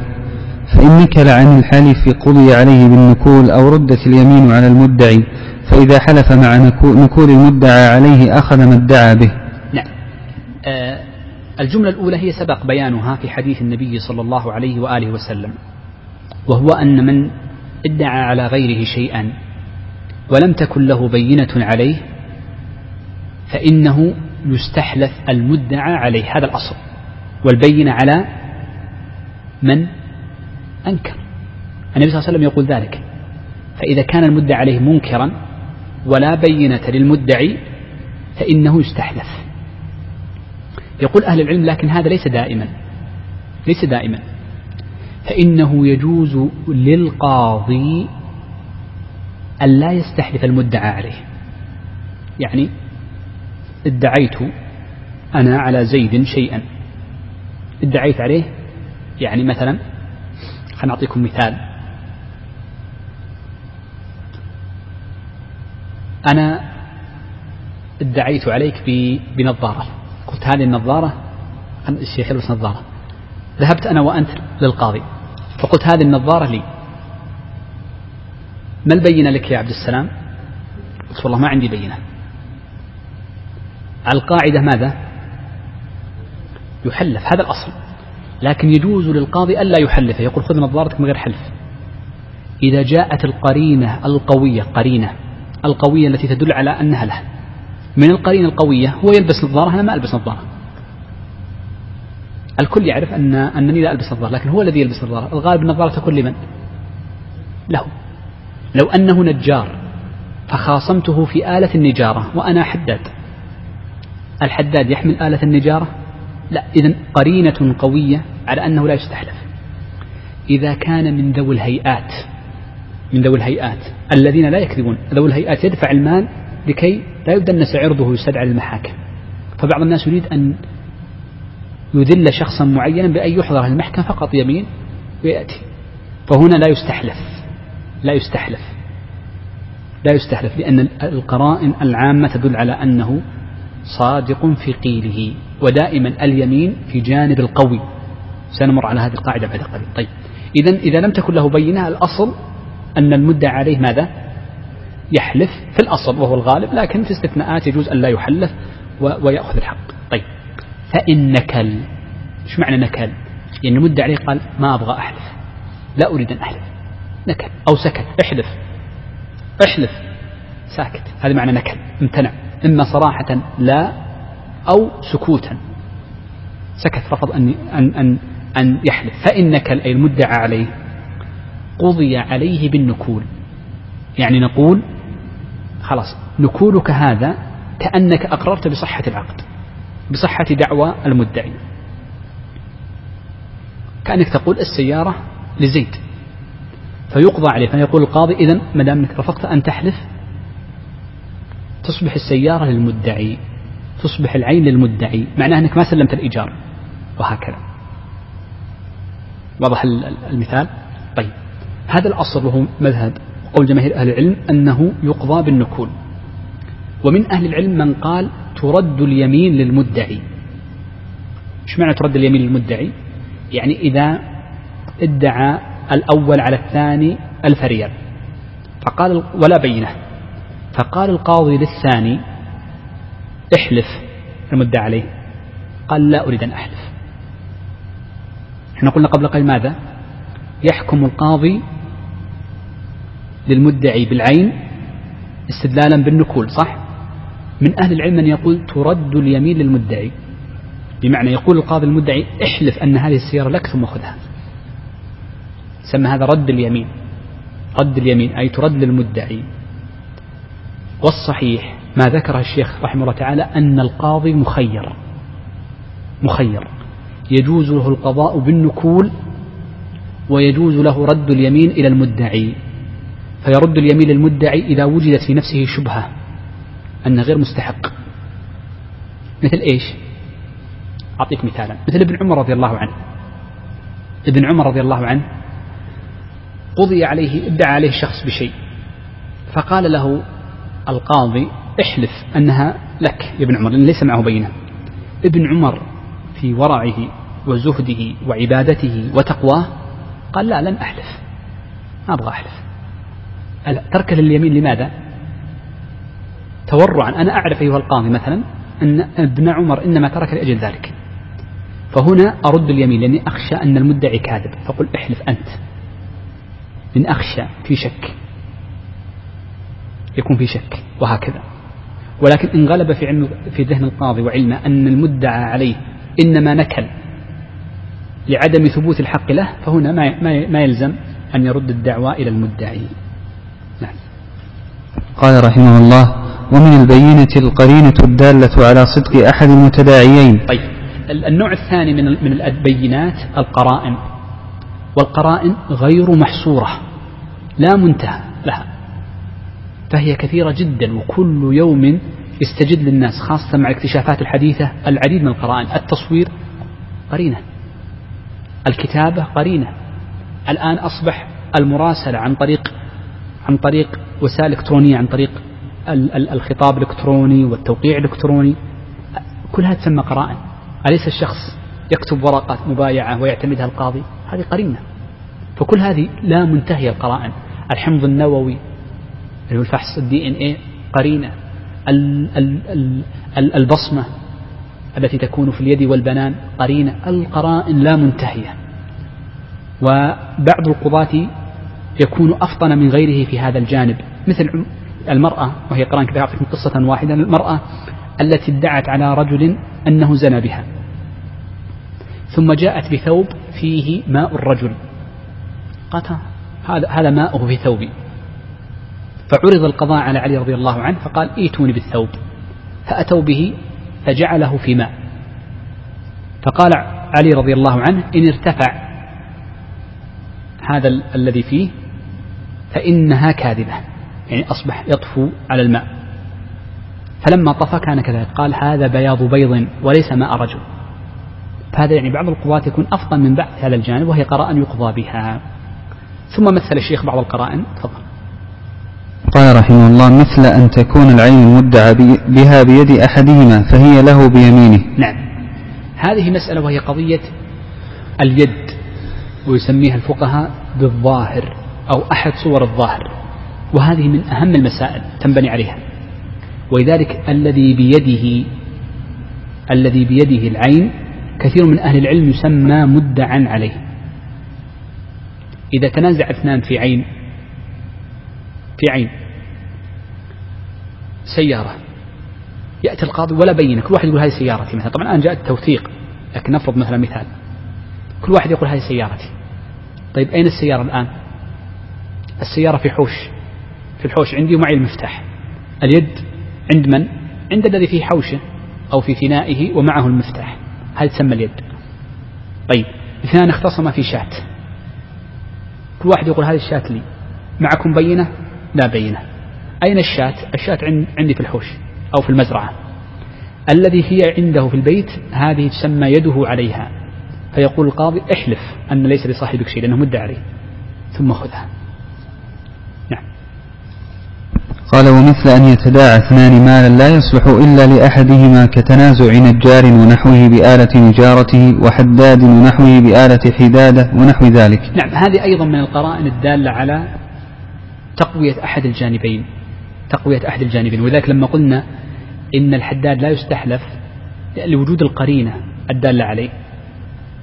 S1: فإن نكل عن الحلف قضي عليه بالنكول أو ردت اليمين على المدعي فإذا حلف مع نكول المدعى عليه أخذ ما ادعى به.
S2: نعم. آه الجملة الأولى هي سبق بيانها في حديث النبي صلى الله عليه وآله وسلم وهو أن من ادعى على غيره شيئا ولم تكن له بينة عليه فإنه يستحلف المدعى عليه هذا الأصل. والبينة على من؟ أنكر. النبي صلى الله عليه وسلم يقول ذلك. فإذا كان المدعى عليه منكرا ولا بينة للمدعي فإنه يستحلف. يقول أهل العلم لكن هذا ليس دائما. ليس دائما. فإنه يجوز للقاضي أن لا يستحلف المدعى عليه. يعني ادعيت أنا على زيد شيئا. ادعيت عليه يعني مثلا خلينا نعطيكم مثال. أنا ادعيت عليك بنظارة. قلت هذه النظارة الشيخ يلبس نظارة. ذهبت أنا وأنت للقاضي. فقلت هذه النظارة لي. ما البينة لك يا عبد السلام؟ قلت والله ما عندي بينة. القاعدة ماذا؟ يحلف هذا الأصل. لكن يجوز للقاضي ألا يحلفه يقول خذ نظارتك من غير حلف. إذا جاءت القرينة القوية قرينة القوية التي تدل على أنها له. من القرينة القوية هو يلبس نظارة أنا ما ألبس نظارة. الكل يعرف أن أنني لا ألبس نظارة لكن هو الذي يلبس نظارة. الغالب النظارة تكون لمن له. لو أنه نجار فخاصمته في آلة النجارة وأنا حداد. الحداد يحمل آلة النجارة؟ لا إذا قرينة قوية على أنه لا يستحلف. إذا كان من ذوي الهيئات من ذوي الهيئات الذين لا يكذبون ذوي الهيئات يدفع المال لكي لا يدنس عرضه ويستدعى للمحاكم فبعض الناس يريد أن يذل شخصا معينا بأن يحضر المحكمة فقط يمين ويأتي. فهنا لا يستحلف. لا يستحلف. لا يستحلف لأن القرائن العامة تدل على أنه صادق في قيله ودائما اليمين في جانب القوي. سنمر على هذه القاعدة بعد قليل. طيب إذا إذا لم تكن له بينة الأصل أن المدعى عليه ماذا؟ يحلف في الأصل وهو الغالب لكن في استثناءات يجوز أن لا يحلف ويأخذ الحق. طيب فإن نكل إيش معنى نكل يعني المدعى عليه قال ما أبغى أحلف لا أريد أن أحلف. نكل أو سكت. احلف. احلف. ساكت. هذا معنى نكل امتنع. إما صراحة لا أو سكوتا. سكت رفض أن أن أن أن يحلف. فإنك أي المدعى عليه قضي عليه بالنكول. يعني نقول خلاص نكولك هذا كأنك أقررت بصحة العقد بصحة دعوى المدعي. كأنك تقول السيارة لزيد. فيقضى عليه فيقول القاضي إذا ما دام أنك رفضت أن تحلف تصبح السيارة للمدعي تصبح العين للمدعي معناه أنك ما سلمت الإيجار وهكذا. واضح المثال؟ طيب. هذا الأصل وهو مذهب قول جماهير أهل العلم أنه يقضى بالنكول ومن أهل العلم من قال ترد اليمين للمدعي. إيش معنى ترد اليمين للمدعي؟ يعني إذا ادعى الأول على الثاني ألف ريال فقال ولا بينة. فقال القاضي للثاني احلف المدعى عليه. قال لا أريد أن أحلف. إحنا قلنا قبل قليل ماذا؟ يحكم القاضي للمدعي بالعين استدلالا بالنكول صح؟ من أهل العلم من يقول ترد اليمين للمدعي. بمعنى يقول القاضي المدعي احلف أن هذه السيارة لك ثم خذها. سمى هذا رد اليمين. رد اليمين أي ترد للمدعي. والصحيح ما ذكره الشيخ رحمه الله تعالى أن القاضي مخير. مخير. يجوز له القضاء بالنكول ويجوز له رد اليمين إلى المدعي. فيرد اليمين للمدعي إذا وجدت في نفسه شبهة أن غير مستحق. مثل إيش؟ أعطيك مثالا. مثل ابن عمر رضي الله عنه. ابن عمر رضي الله عنه قضي عليه ادعى عليه شخص بشيء. فقال له القاضي احلف أنها لك يا ابن عمر لأن ليس معه بينة. ابن عمر في ورعه وزهده وعبادته وتقواه قال لا لن أحلف. ما أبغى أحلف. ترك لليمين لماذا؟ تورعا. أنا أعرف أيها القاضي مثلا أن ابن عمر إنما ترك لأجل ذلك. فهنا أرد اليمين لأني أخشى أن المدعي كاذب. فقل احلف أنت. من أخشى في شك. يكون في شك وهكذا. ولكن إن غلب في علم في ذهن القاضي وعلمه أن المدعى عليه إنما نكل لعدم ثبوت الحق له فهنا ما ما يلزم أن يرد الدعوى إلى المدعي. نعم.
S1: قال رحمه الله ومن البينة القرينة الدالة على صدق أحد المتداعيين.
S2: طيب. النوع الثاني من من البينات القرائن. والقرائن غير محصورة لا منتهى لها. فهي كثيرة جدا وكل يوم يستجد للناس خاصة مع الاكتشافات الحديثة العديد من القرائن التصوير قرينة الكتابة قرينة. الآن أصبح المراسلة عن طريق عن طريق وسائل إلكترونية عن طريق الخطاب الإلكتروني والتوقيع الإلكتروني. كلها تسمى قرائن. أليس الشخص يكتب ورقة مبايعة ويعتمدها القاضي. هذه قرينة. فكل هذه لا منتهي القرائن. الحمض النووي اللي هو الفحص الدي إن إيه قرينة. البصمة التي تكون في اليد والبنان قرينة. القرائن لا منتهية. وبعض القضاة يكون أفطن من غيره في هذا الجانب. مثل المرأة وهي قرآن كذا أعطيكم قصة واحدة. المرأة التي ادعت على رجل أنه زنى بها. ثم جاءت بثوب فيه ماء الرجل. قالت هذا هذا ماؤه في ثوبي. فعرض القضاء على علي رضي الله عنه فقال ائتوني بالثوب. فأتوا به فجعله في ماء. فقال علي رضي الله عنه إن ارتفع هذا الذي فيه فإنها كاذبة. يعني أصبح يطفو على الماء. فلما طفى كان كذلك. قال هذا بياض بيض وليس ماء رجل. فهذا يعني بعض القضاة يكون أفضل من بعض هذا الجانب وهي قراءة يقضى بها. ثم مثل الشيخ بعض القرائن. تفضل.
S1: قال رحمه الله مثل أن تكون العين المدعى بها بيد أحدهما فهي له بيمينه.
S2: نعم. هذه مسألة وهي قضية اليد ويسميها الفقهاء بالظاهر أو أحد صور الظاهر. وهذه من أهم المسائل تنبني عليها. ولذلك الذي بيده الذي بيده العين كثير من أهل العلم يسمى مدعا عليه. إذا تنازع اثنان في عين في عين سيارة يأتي القاضي ولا بينة كل واحد يقول هذه سيارتي مثلا. طبعا الآن جاء التوثيق لكن نفرض مثلا مثال. كل واحد يقول هذه سيارتي. طيب أين السيارة الآن؟ السيارة في حوش في الحوش عندي ومعي المفتاح. اليد عند من؟ عند الذي في حوشه أو في فنائه ومعه المفتاح. هذه تسمى اليد؟ طيب اثنان اختصما في شاة. كل واحد يقول هذه الشاة لي. معكم بينة؟ لا بينة. أين الشاة؟ الشاة عندي في الحوش أو في المزرعة. الذي هي عنده في البيت هذه تسمى يده عليها. فيقول القاضي احلف أن ليس لصاحبك شيء لأنه مدعي عليه. ثم خذها نعم
S1: قال ومثل أن يتداعى اثنان مالا لا يصلح إلا لأحدهما كتنازع نجار ونحوه بآلة نجارته وحداد ونحوه بآلة حدادة ونحو ذلك.
S2: نعم هذه أيضا من القرائن الدالة على تقوية أحد الجانبين تقوية أحد الجانبين. ولذلك لما قلنا إن الحداد لا يستحلف لوجود القرينة الدالة عليه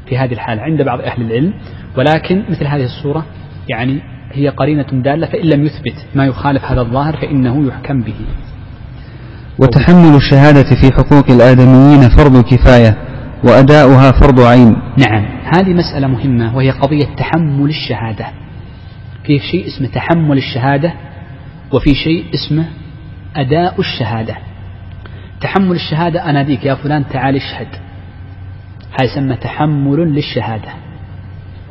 S2: في هذه الحالة عند بعض أهل العلم ولكن مثل هذه الصورة يعني هي قرينة دالة فإن لم يثبت ما يخالف هذا الظاهر فإنه يحكم به.
S1: وتحمل الشهادة في حقوق الآدميين فرض كفاية وأداؤها فرض عين.
S2: نعم هذه مسألة مهمة وهي قضية تحمل الشهادة. في شيء اسمه تحمل الشهادة وفي شيء اسمه أداء الشهادة. تحمل الشهادة أناديك يا فلان تعال اشهد. هذا يسمى تحمل للشهادة.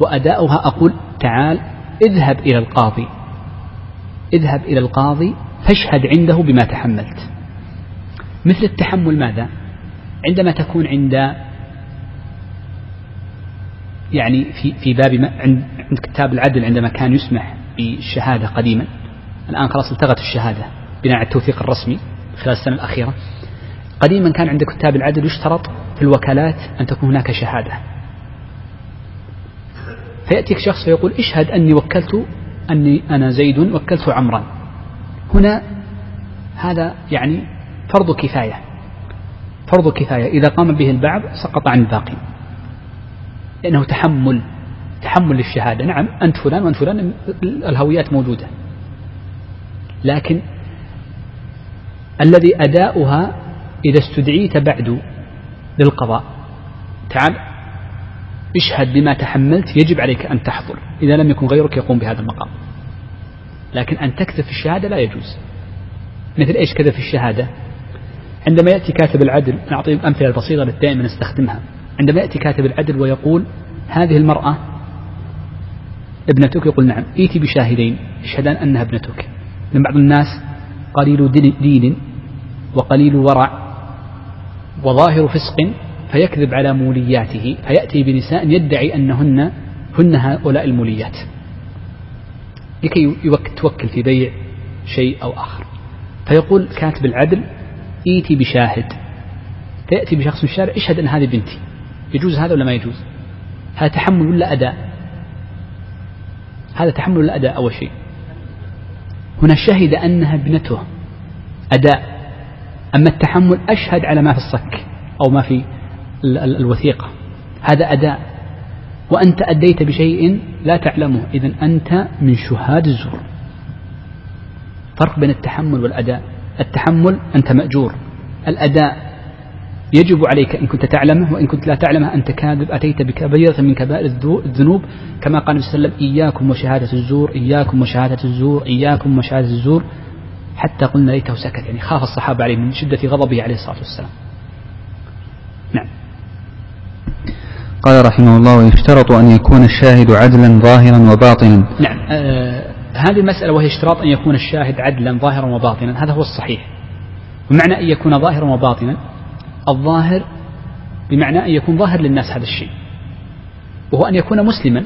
S2: وأداؤها أقول تعال اذهب إلى القاضي. اذهب إلى القاضي فاشهد عنده بما تحملت. مثل التحمل ماذا؟ عندما تكون عند يعني في في باب عند كتاب العدل عندما كان يسمح بالشهادة قديما. الآن خلاص التغت الشهادة بناء على التوثيق الرسمي خلال السنة الأخيرة. قديما كان عند كتاب العدل يشترط في الوكالات أن تكون هناك شهادة. فيأتيك شخص فيقول اشهد أني وكلت أني أنا زيد وكلت عمرا هنا هذا يعني فرض كفاية. فرض كفاية. إذا قام به البعض سقط عن الباقي. لأنه تحمل. تحمل للشهادة. نعم أنت فلان وأنت فلان الهويات موجودة. لكن الذي أداؤها إذا استدعيت بعد للقضاء. تعال اشهد بما تحملت يجب عليك أن تحضر. إذا لم يكن غيرك يقوم بهذا المقام. لكن أن تكذب في الشهادة لا يجوز. مثل إيش كذب في الشهادة؟ عندما يأتي كاتب العدل نعطي الأمثلة البسيطة التي دائما نستخدمها. عندما يأتي كاتب العدل ويقول هذه المرأة ابنتك؟ يقول نعم. ائتي بشاهدين. يشهدان أنها ابنتك. من بعض الناس قليل دين وقليل ورع وظاهر فسق فيكذب على مولياته فيأتي بنساء يدعي أنهن هن هؤلاء الموليات. لكي توكل في بيع شيء أو آخر. فيقول كاتب العدل ائتي بشاهد. فيأتي بشخص من الشارع اشهد أن هذه بنتي. يجوز هذا ولا ما يجوز؟ هذا تحمل ولا أداء؟ هذا تحمل ولا أداء أول شيء؟ هنا شهد أنها ابنته. أداء. أما التحمل أشهد على ما في الصك أو ما في الوثيقة. هذا أداء. وأنت أديت بشيء لا تعلمه. إذا أنت من شهاد الزور. فرق بين التحمل والأداء. التحمل أنت مأجور. الأداء يجب عليك إن كنت تعلمه وإن كنت لا تعلمه أنت كاذب. أتيت بكبيرة من كبائر الذنوب. كما قال النبي صلى الله عليه وسلم إياكم وشهادة الزور إياكم وشهادة الزور إياكم وشهادة الزور. حتى قلنا ليته سكت. يعني خاف الصحابة عليه من شدة غضبه عليه الصلاة والسلام. نعم.
S1: قال رحمه الله ويشترط أن يكون الشاهد عدلا ظاهرا وباطنا.
S2: نعم. آه هذه المسألة وهي اشتراط أن يكون الشاهد عدلا ظاهرا وباطنا. هذا هو الصحيح. ومعنى أن يكون ظاهرا وباطنا الظاهر بمعنى أن يكون ظاهر للناس هذا الشيء. وهو أن يكون مسلما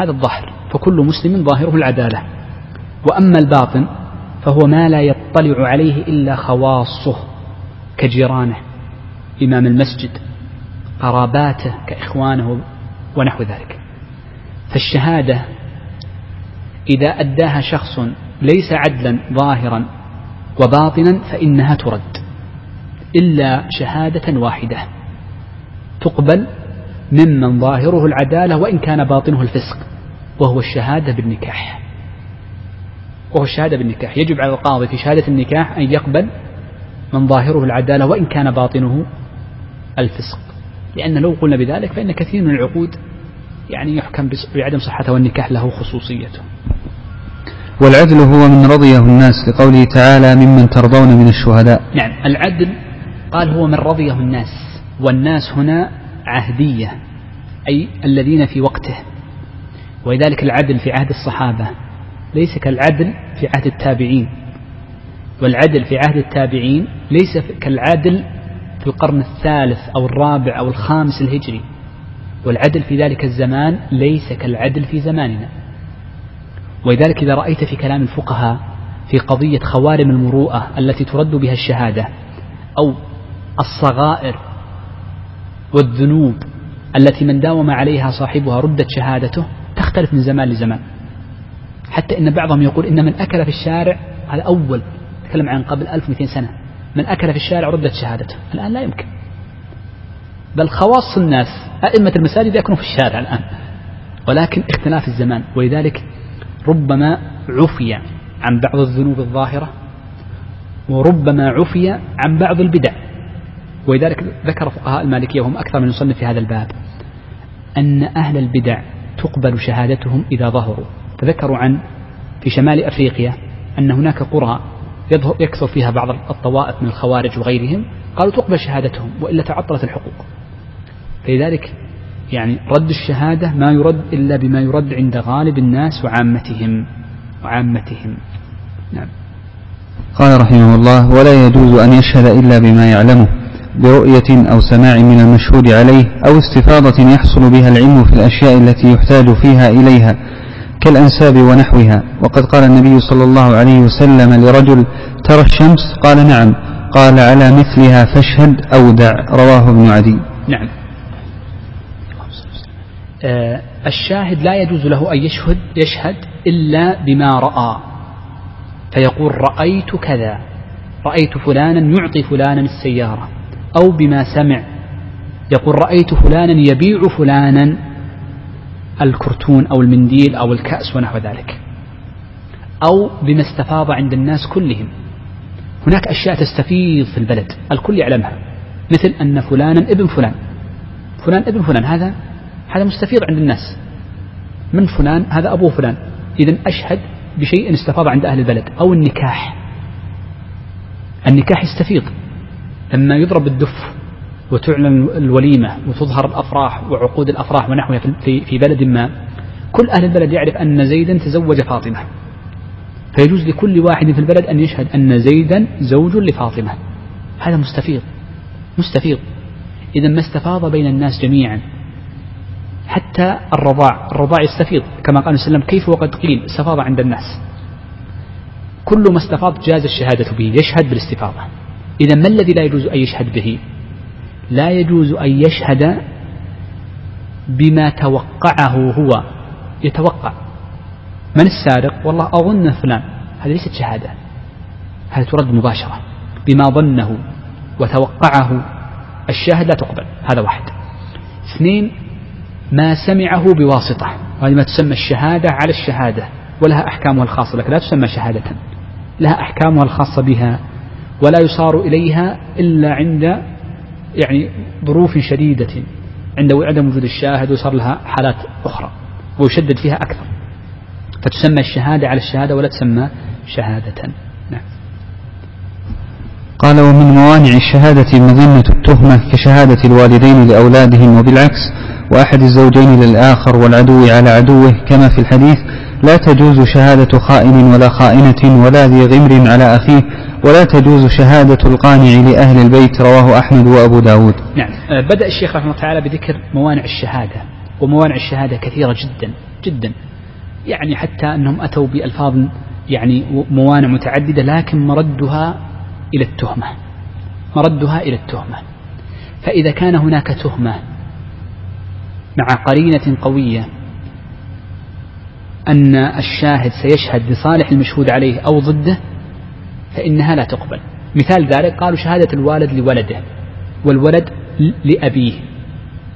S2: هذا الظاهر. فكل مسلم ظاهره العدالة. وأما الباطن فهو ما لا يطلع عليه إلا خواصه كجيرانه إمام المسجد. قراباته كإخوانه ونحو ذلك. فالشهادة إذا أداها شخص ليس عدلا ظاهرا وباطنا فإنها ترد إلا شهادة واحدة تقبل ممن ظاهره العدالة وإن كان باطنه الفسق وهو الشهادة بالنكاح. وهو الشهادة بالنكاح. يجب على القاضي في شهادة النكاح أن يقبل من ظاهره العدالة وإن كان باطنه الفسق. لأن لو قلنا بذلك فإن كثير من العقود يعني يحكم بعدم صحته والنكاح له خصوصيته.
S1: والعدل هو من رضيه الناس لقوله تعالى ممن ترضون من الشهداء.
S2: نعم العدل قال هو من رضيه الناس والناس هنا عهدية أي الذين في وقته. ولذلك العدل في عهد الصحابة ليس كالعدل في عهد التابعين. والعدل في عهد التابعين ليس كالعدل في القرن الثالث أو الرابع أو الخامس الهجري والعدل في ذلك الزمان ليس كالعدل في زماننا. ولذلك إذا رأيت في كلام الفقهاء في قضية خوارم المروءة التي ترد بها الشهادة أو الصغائر والذنوب التي من داوم عليها صاحبها ردت شهادته تختلف من زمان لزمان. حتى إن بعضهم يقول إن من أكل في الشارع هذا أول تكلم عن قبل 1200 سنة. من أكل في الشارع ردت شهادته. الآن لا يمكن. بل خواص الناس أئمة المساجد يكونوا في الشارع الآن. ولكن اختلاف الزمان. ولذلك ربما عفي عن بعض الذنوب الظاهرة وربما عفي عن بعض البدع. ولذلك ذكر فقهاء المالكية وهم أكثر من يصنف في هذا الباب أن أهل البدع تقبل شهادتهم إذا ظهروا. تذكروا عن في شمال أفريقيا أن هناك قرى يكثر فيها بعض الطوائف من الخوارج وغيرهم. قالوا تقبل شهادتهم وإلا تعطلت الحقوق. فلذلك يعني رد الشهادة ما يرد إلا بما يرد عند غالب الناس وعامتهم. وعامتهم. نعم.
S1: قال رحمه الله ولا يجوز أن يشهد إلا بما يعلمه برؤية أو سماع من المشهود عليه أو استفاضة يحصل بها العلم في الأشياء التي يحتاج فيها إليها كالأنساب ونحوها. وقد قال النبي صلى الله عليه وسلم لرجل ترى الشمس؟ قال نعم. قال على مثلها فاشهد أو دع. رواه ابن عدي.
S2: نعم. آه الشاهد لا يجوز له أن يشهد يشهد إلا بما رأى. فيقول رأيت كذا رأيت فلانا يعطي فلانا السيارة أو بما سمع. يقول رأيت فلانا يبيع فلانا. الكرتون أو المنديل أو الكأس ونحو ذلك. أو بما استفاض عند الناس كلهم. هناك أشياء تستفيض في البلد. الكل يعلمها. مثل أن فلانا ابن فلان. فلان ابن فلان. هذا هذا مستفيض عند الناس. من فلان؟ هذا أبو فلان. إذا أشهد بشيء استفاض عند أهل البلد. أو النكاح. النكاح يستفيض. لما يضرب الدف وتعلن الوليمة وتظهر الأفراح وعقود الأفراح ونحوها في, بلد ما كل أهل البلد يعرف أن زيدا تزوج فاطمة. فيجوز لكل واحد في البلد أن يشهد أن زيدا زوج لفاطمة. هذا مستفيض مستفيض. إذا ما استفاض بين الناس جميعا. حتى الرضاع الرضاع يستفيض. كما قال وسلم كيف وقد قيل استفاض عند الناس. كل ما استفاض جاز الشهادة به يشهد بالاستفاضة. إذا ما الذي لا يجوز أن يشهد به؟ لا يجوز أن يشهد بما توقعه هو. يتوقع. من السارق؟ والله أظن فلان. هذه ليست شهادة. هذه ترد مباشرة. بما ظنه وتوقعه. الشاهد لا تقبل. هذا واحد. اثنين ما سمعه بواسطة. وهذه ما تسمى الشهادة على الشهادة ولها أحكامها الخاصة لكن لا تسمى شهادة. لها أحكامها الخاصة بها ولا يصار إليها إلا عند يعني ظروف شديدة عند عدم وجود الشاهد وصار لها حالات أخرى ويشدد فيها أكثر. فتسمى الشهادة على الشهادة ولا تسمى شهادة. نعم.
S1: قال ومن موانع الشهادة مظنة التهمة كشهادة الوالدين لأولادهم وبالعكس وأحد الزوجين للآخر والعدو على عدوه كما في الحديث لا تجوز شهادة خائن ولا خائنة ولا ذي غمر على أخيه ولا تجوز شهادة القانع لأهل البيت رواه أحمد وأبو داود.
S2: نعم. آه، بدأ الشيخ رحمه الله تعالى بذكر موانع الشهادة وموانع الشهادة كثيرة جدا جدا. يعني حتى أنهم أتوا بألفاظ يعني موانع متعددة لكن مردها إلى التهمة. مردها إلى التهمة. فإذا كان هناك تهمة مع قرينة قوية أن الشاهد سيشهد لصالح المشهود عليه أو ضده فإنها لا تقبل. مثال ذلك قالوا شهادة الوالد لولده والولد لأبيه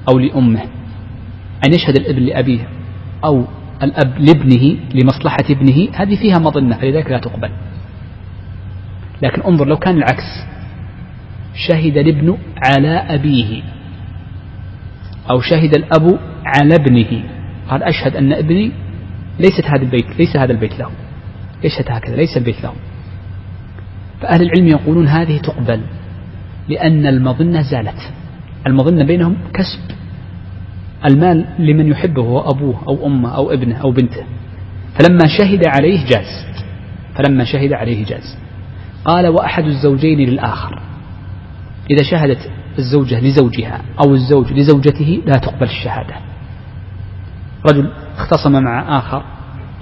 S2: أو لأمه أن يشهد الإبن لأبيه أو الأب لابنه لمصلحة ابنه هذه فيها مظنة فلذلك لا تقبل. لكن انظر لو كان العكس. شهد الابن على أبيه أو شهد الأب على ابنه. قال أشهد أن ابني ليست هذا البيت ليس هذا البيت له. يشهد هكذا ليس البيت له. فأهل العلم يقولون هذه تقبل لأن المظنة زالت. المظنة بينهم كسب. المال لمن يحبه هو أبوه أو أمه أو ابنه أو بنته. فلما شهد عليه جاز. فلما شهد عليه جاز. قال وأحد الزوجين للآخر. إذا شهدت الزوجة لزوجها أو الزوج لزوجته لا تقبل الشهادة. رجل اختصم مع آخر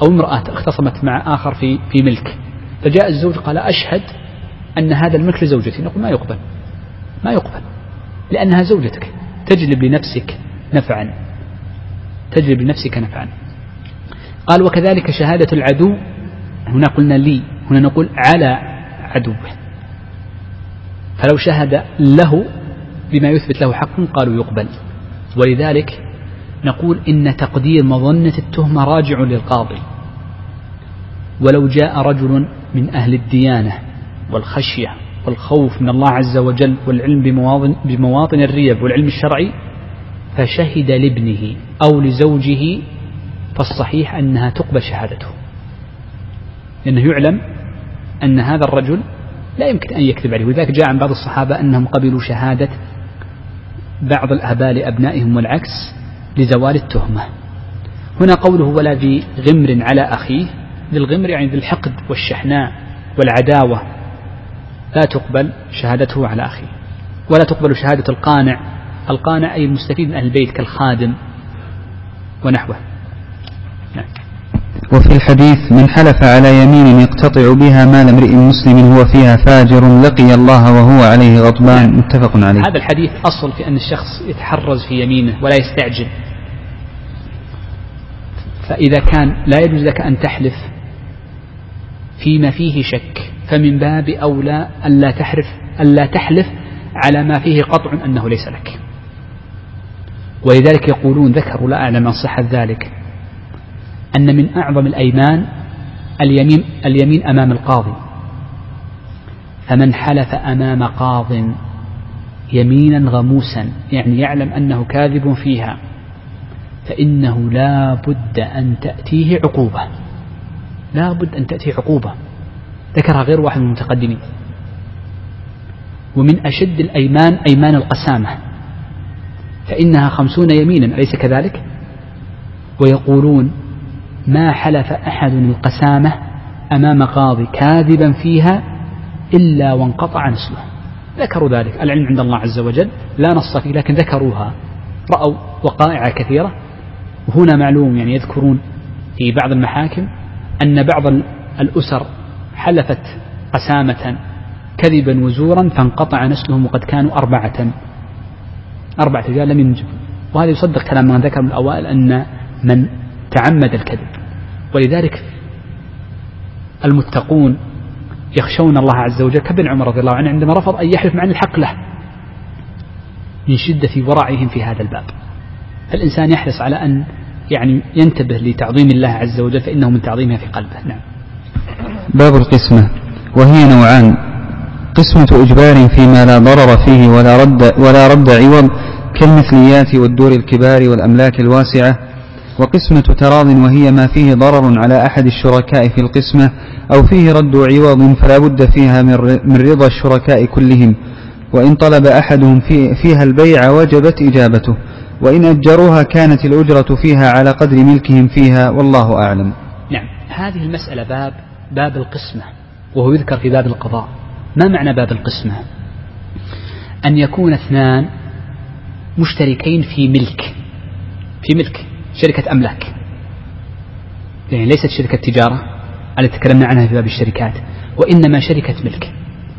S2: أو امرأة اختصمت مع آخر في في ملك. فجاء الزوج قال أشهد أن هذا الملك لزوجتي. نقول ما يقبل. ما يقبل. لأنها زوجتك. تجلب لنفسك نفعا. تجلب لنفسك نفعا. قال وكذلك شهادة العدو. هنا قلنا لي. هنا نقول على عدوه. فلو شهد له بما يثبت له حق قالوا يقبل. ولذلك نقول إن تقدير مظنة التهمة راجع للقاضي. ولو جاء رجل من أهل الديانة والخشية والخوف من الله عز وجل والعلم بمواطن, بمواطن الريب والعلم الشرعي فشهد لابنه أو لزوجه فالصحيح أنها تقبل شهادته. لأنه يعلم أن هذا الرجل لا يمكن أن يكذب عليه. ولذلك جاء عن بعض الصحابة أنهم قبلوا شهادة بعض الآباء لأبنائهم والعكس لزوال التهمة. هنا قوله ولا ذي غمر على أخيه للغمر يعني ذي الحقد والشحناء والعداوة. لا تقبل شهادته على أخيه ولا تقبل شهادة القانع. القانع أي المستفيد من أهل البيت كالخادم ونحوه.
S1: نعم. وفي الحديث من حلف على يمين يقتطع بها مال امرئ مسلم هو فيها فاجر لقي الله وهو عليه غضبان. نعم. متفق عليه.
S2: هذا الحديث أصل في أن الشخص يتحرز في يمينه ولا يستعجل. فإذا كان لا يجوز لك أن تحلف فيما فيه شك. فمن باب أولى ألا تحرف ألا تحلف على ما فيه قطع أنه ليس لك. ولذلك يقولون ذكروا لا أعلم عن صحة ذلك أن من أعظم الأيمان اليمين, اليمين أمام القاضي. فمن حلف أمام قاض يمينا غموسا يعني يعلم أنه كاذب فيها فإنه لا بد أن تأتيه عقوبة. لا بد أن تأتيه عقوبة. ذكرها غير واحد من المتقدمين. ومن أشد الأيمان أيمان القسامة. فإنها خمسون يمينا أليس كذلك؟ ويقولون ما حلف أحد القسامة أمام قاضي كاذبا فيها إلا وانقطع نسله. ذكروا ذلك. العلم عند الله عز وجل. لا نص فيه لكن ذكروها. رأوا وقائع كثيرة. وهنا معلوم يعني يذكرون في بعض المحاكم أن بعض الأسر حلفت قسامة كذبا وزورا فانقطع نسلهم وقد كانوا أربعة. أربعة رجال لم ينجبوا. وهذا يصدق كلام من ذكر من الأوائل أن من تعمد الكذب. ولذلك المتقون يخشون الله عز وجل كابن عمر رضي الله عنه عندما رفض أن يحلف مع الحق له من شدة ورعهم في هذا الباب. فالإنسان يحرص على أن يعني ينتبه لتعظيم الله عز وجل فإنه من تعظيمها في قلبه. نعم.
S1: باب القسمة وهي نوعان. قسمة إجبار فيما لا ضرر فيه ولا رد, ولا رد عوض كالمثليات والدور الكبار والأملاك الواسعة. وقسمة تراض وهي ما فيه ضرر على أحد الشركاء في القسمة أو فيه رد عوض فلا بد فيها من رضا الشركاء كلهم. وإن طلب أحدهم في فيها البيع وجبت إجابته. وإن أجروها كانت الأجرة فيها على قدر ملكهم فيها والله أعلم.
S2: نعم هذه المسألة باب باب القسمة وهو يذكر في باب القضاء. ما معنى باب القسمة؟ أن يكون اثنان مشتركين في ملك في ملك شركة أملاك. يعني ليست شركة تجارة التي تكلمنا عنها في باب الشركات وإنما شركة ملك.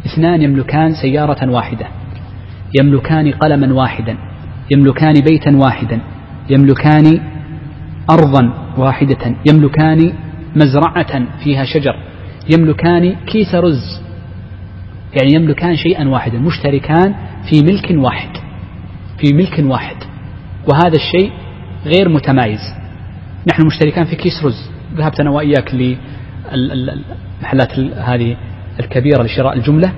S2: اثنان يملكان سيارة واحدة يملكان قلما واحدا يملكان بيتا واحدا يملكان أرضا واحدة يملكان مزرعة فيها شجر يملكان كيس رز يعني يملكان شيئا واحدا مشتركان في ملك واحد في ملك واحد. وهذا الشيء غير متمايز. نحن مشتركان في كيس رز. ذهبت أنا وإياك للمحلات هذه الكبيرة لشراء الجملة.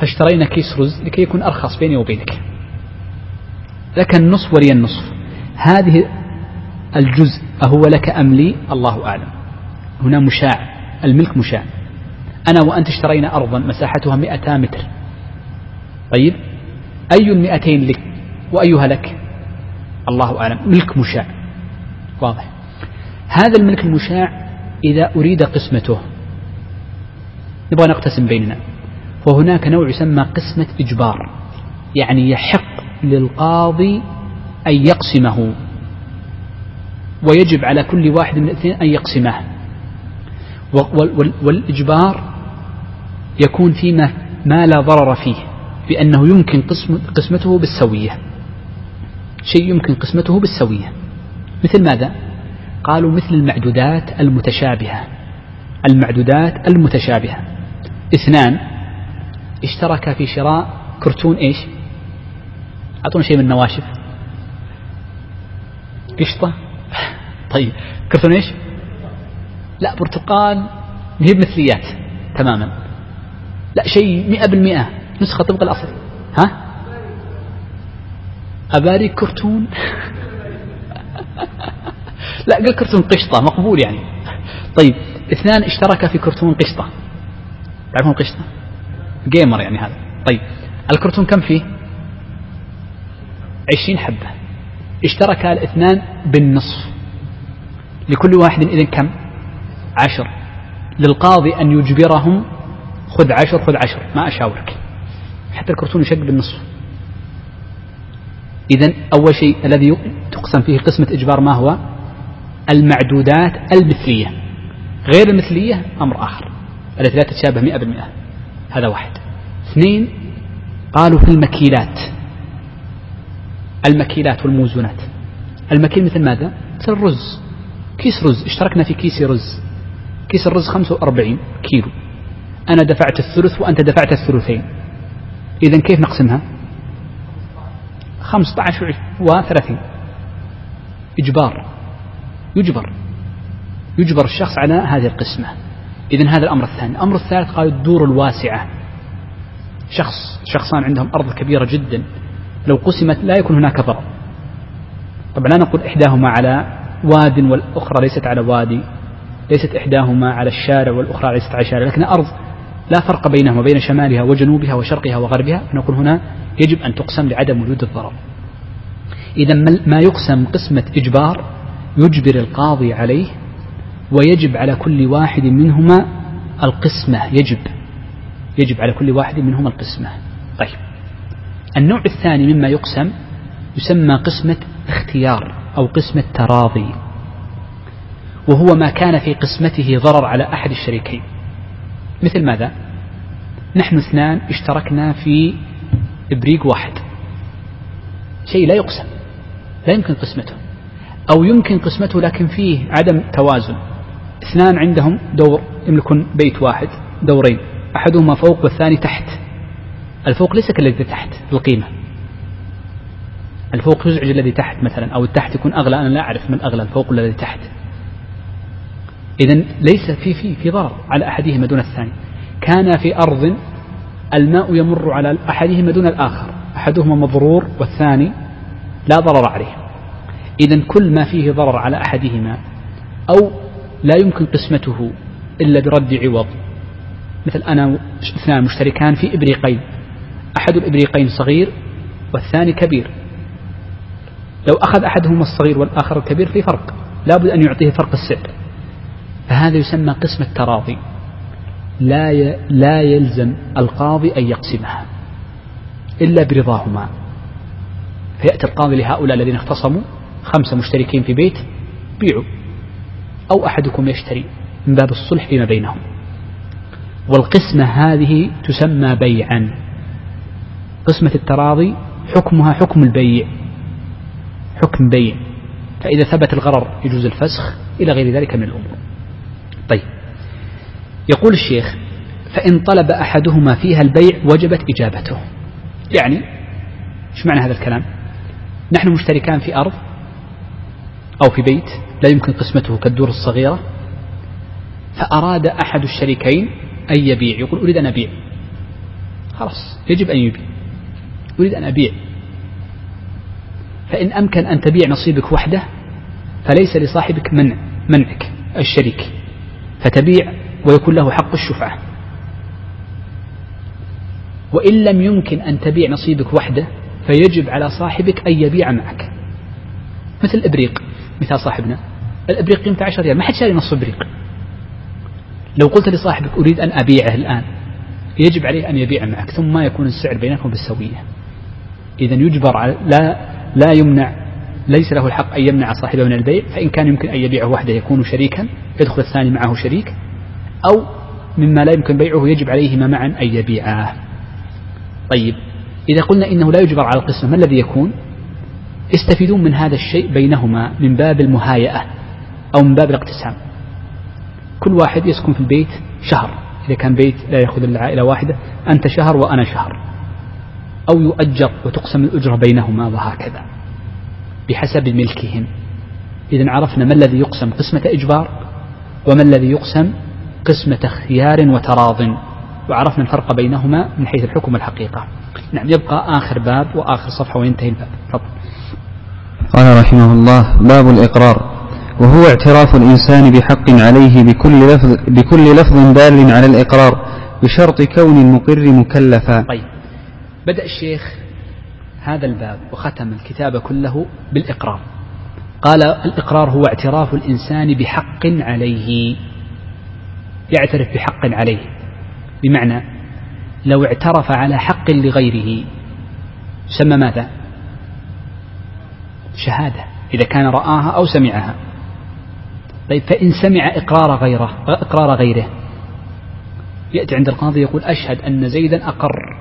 S2: فاشترينا كيس رز لكي يكون أرخص بيني وبينك. لك النصف ولي النصف. هذه الجزء أهو لك أم لي؟ الله أعلم. هنا مشاع الملك مشاع. أنا وأنت اشترينا أرضا مساحتها 200 متر. طيب؟ أي المئتين لك؟ وأيها لك؟ الله أعلم. ملك مشاع. واضح. هذا الملك المشاع إذا أريد قسمته. نبغى نقتسم بيننا. وهناك نوع يسمى قسمة إجبار. يعني يحق للقاضي أن يقسمه. ويجب على كل واحد من الاثنين أن يقسمه. والإجبار يكون فيما ما لا ضرر فيه بأنه يمكن قسم قسمته بالسوية شيء يمكن قسمته بالسوية مثل ماذا؟ قالوا مثل المعدودات المتشابهة المعدودات المتشابهة اثنان اشتركا في شراء كرتون إيش؟ أعطونا شيء من النواشف قشطة طيب كرتون إيش؟ لا برتقال هي بمثليات تماما. لا شيء مئة بالمئة نسخة طبق الأصل. ها؟ أباريك كرتون. لا قال كرتون قشطة مقبول يعني. طيب اثنان اشتركا في كرتون قشطة. تعرفون قشطة؟ جيمر يعني هذا. طيب الكرتون كم فيه؟ عشرين حبة. اشتركا الاثنان بالنصف. لكل واحد إذن كم؟ عشر. للقاضي أن يجبرهم خذ عشر خذ عشر ما أشاورك. حتى الكرتون يشق بالنصف إذا أول شيء الذي تقسم فيه قسمة إجبار ما هو؟ المعدودات المثلية. غير المثلية أمر آخر التي لا تتشابه مئة بالمئة. هذا واحد. اثنين قالوا في المكيلات. المكيلات والموزونات. المكيل مثل ماذا؟ مثل الرز. كيس رز. اشتركنا في كيس رز. كيس الرز 45 كيلو. أنا دفعت الثلث وأنت دفعت الثلثين. إذا كيف نقسمها؟ 15 و30 إجبار. يجبر. يجبر الشخص على هذه القسمة. إذا هذا الأمر الثاني. الأمر الثالث قال الدور الواسعة. شخص شخصان عندهم أرض كبيرة جدا. لو قسمت لا يكون هناك ضرر. طبعا لا نقول إحداهما على واد والأخرى ليست على وادي. ليست إحداهما على الشارع والأخرى ليست على الشارع لكن أرض لا فرق بينهما بين شمالها وجنوبها وشرقها وغربها. نقول هنا يجب أن تقسم لعدم وجود الضرر. إذا ما يقسم قسمة إجبار يجبر القاضي عليه ويجب على كل واحد منهما القسمة يجب يجب على كل واحد منهما القسمة. طيب. النوع الثاني مما يقسم يسمى قسمة اختيار أو قسمة تراضي. وهو ما كان في قسمته ضرر على أحد الشريكين. مثل ماذا؟ نحن اثنان اشتركنا في إبريق واحد. شيء لا يقسم لا يمكن قسمته أو يمكن قسمته لكن فيه عدم توازن. اثنان عندهم دور يملكون بيت واحد دورين أحدهما فوق والثاني تحت. الفوق ليس كالذي تحت القيمة. الفوق يزعج الذي تحت مثلا أو التحت يكون أغلى أنا لا أعرف من أغلى الفوق ولا الذي تحت. إذا ليس في في في ضرر على أحدهما دون الثاني. كان في أرض الماء يمر على أحدهما دون الآخر أحدهما مضرور والثاني لا ضرر عليه. إذا كل ما فيه ضرر على أحدهما أو لا يمكن قسمته إلا برد عوض. مثل أنا اثنان مشتركان في إبريقين أحد الإبريقين صغير والثاني كبير. لو أخذ أحدهما الصغير والآخر الكبير في فرق لابد أن يعطيه فرق السعر. فهذا يسمى قسم التراضي. لا لا يلزم القاضي أن يقسمها إلا برضاهما. فيأتي القاضي لهؤلاء الذين اختصموا خمسة مشتركين في بيت بيعوا. أو أحدكم يشتري من باب الصلح فيما بينهم. والقسمة هذه تسمى بيعا. قسمة التراضي حكمها حكم البيع. حكم بيع. فإذا ثبت الغرر يجوز الفسخ إلى غير ذلك من الأمور. طيب. يقول الشيخ فإن طلب أحدهما فيها البيع وجبت إجابته. يعني إيش معنى هذا الكلام؟ نحن مشتركان في أرض أو في بيت لا يمكن قسمته كالدور الصغيرة فأراد أحد الشريكين أن يبيع. يقول أريد أن أبيع. خلاص يجب أن يبيع. أريد أن أبيع. فإن أمكن أن تبيع نصيبك وحده فليس لصاحبك منع منعك الشريك. فتبيع ويكون له حق الشفعة. وإن لم يمكن أن تبيع نصيبك وحده فيجب على صاحبك أن يبيع معك. مثل الإبريق مثال صاحبنا. الإبريق قيمته 10 ريال ما حد شاري نص إبريق. لو قلت لصاحبك أريد أن أبيعه الآن يجب عليه أن يبيع معك ثم ما يكون السعر بينكم بالسوية. إذا يجبر على لا لا يمنع ليس له الحق أن يمنع صاحبه من البيع فإن كان يمكن أن يبيعه وحده يكون شريكا يدخل الثاني معه شريك أو مما لا يمكن بيعه يجب عليهما معا أن يبيعاه. طيب إذا قلنا إنه لا يجبر على القسمة ما الذي يكون؟ يستفيدون من هذا الشيء بينهما من باب المهايئة أو من باب الاقتسام. كل واحد يسكن في البيت شهر. إذا كان بيت لا يأخذ إلا عائلة واحدة أنت شهر وأنا شهر. أو يؤجر وتقسم الأجرة بينهما وهكذا. بحسب ملكهم. إذا عرفنا ما الذي يقسم قسمة إجبار وما الذي يقسم قسمة خيار وتراض. وعرفنا الفرق بينهما من حيث الحكم والحقيقة. نعم يبقى آخر باب وآخر صفحة وينتهي الباب. تفضل.
S1: قال رحمه الله باب الإقرار. وهو اعتراف الإنسان بحق عليه بكل لفظ, بكل لفظ دال على الإقرار بشرط كون المقر مكلفا.
S2: طيب بدأ الشيخ هذا الباب وختم الكتاب كله بالإقرار. قال الإقرار هو اعتراف الإنسان بحق عليه. يعترف بحق عليه. بمعنى لو اعترف على حق لغيره يسمى ماذا؟ شهادة إذا كان رآها أو سمعها. طيب فإن سمع إقرار غيره إقرار غيره. يأتي عند القاضي يقول أشهد أن زيدا أقر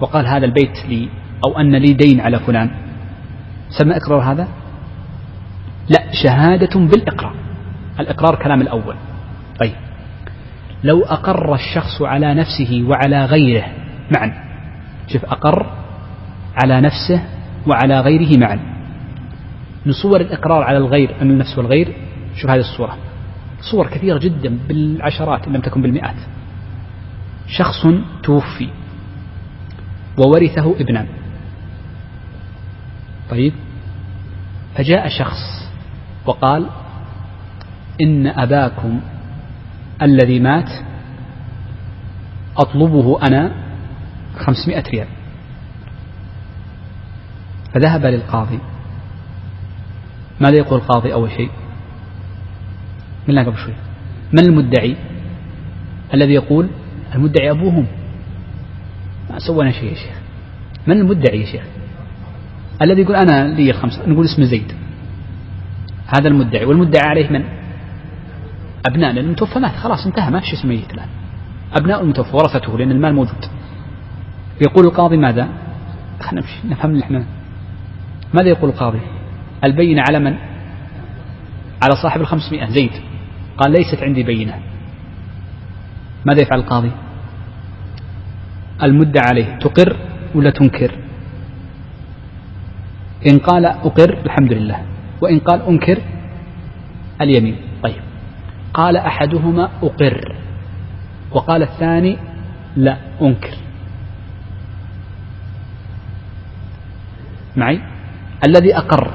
S2: وقال هذا البيت لي. أو أن لي دين على فلان. سمى إقرار هذا؟ لا شهادة بالإقرار. الإقرار كلام الأول. طيب. لو أقر الشخص على نفسه وعلى غيره معا. شوف أقر على نفسه وعلى غيره معا. من صور الإقرار على الغير أن النفس والغير شوف هذه الصورة. صور كثيرة جدا بالعشرات إن لم تكن بالمئات. شخص توفي وورثه ابنان طيب؟ فجاء شخص وقال إن أباكم الذي مات أطلبه أنا خمسمائة ريال. فذهب للقاضي. ماذا يقول القاضي أول شيء؟ قلنا قبل شوي. من المدعي؟ الذي يقول المدعي أبوهم. ما سوينا شيء يا شيخ. من المدعي يا شيخ؟ الذي يقول أنا لي الخمسة نقول اسمه زيد. هذا المدعي. والمدعي عليه من؟ أبناء لأن المتوفى مات. خلاص انتهى. ما في شيء اسمه ميت الآن أبناء المتوفى ورثته لأن المال موجود. يقول القاضي ماذا؟ خلينا نمشي. نفهم إحنا ماذا يقول القاضي؟ البينة على من؟ على صاحب الخمسمائة. زيد. قال ليست عندي بينة. ماذا يفعل القاضي؟ المدة عليه. تقر ولا تنكر؟ إن قال أقر الحمد لله وإن قال أنكر اليمين. طيب. قال أحدهما أقر وقال الثاني لا أنكر. معي؟ الذي أقر.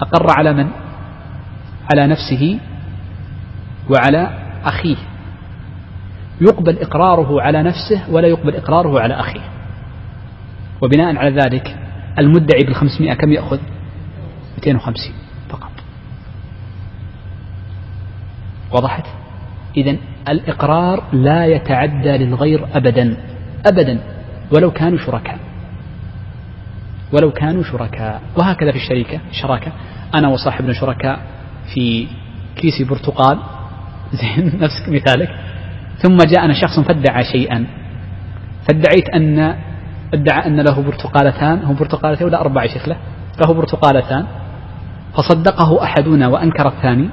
S2: أقر على من؟ على نفسه وعلى أخيه. يقبل إقراره على نفسه ولا يقبل إقراره على أخيه. وبناء على ذلك المدعي بالخمسمائة كم يأخذ؟ 250 فقط. وضحت إذا الإقرار لا يتعدى للغير أبدا أبدا ولو كانوا شركاء. ولو كانوا شركاء. وهكذا في الشركة الشراكة أنا وصاحبنا شركاء في كيس برتقال. زين نفس مثالك. ثم جاءنا شخص فادعى شيئا. فادعيت أن ادعى أن له برتقالتان هم برتقالتين ولا أربع شيخ له؟ له برتقالتان. فصدقه أحدنا وأنكر الثاني.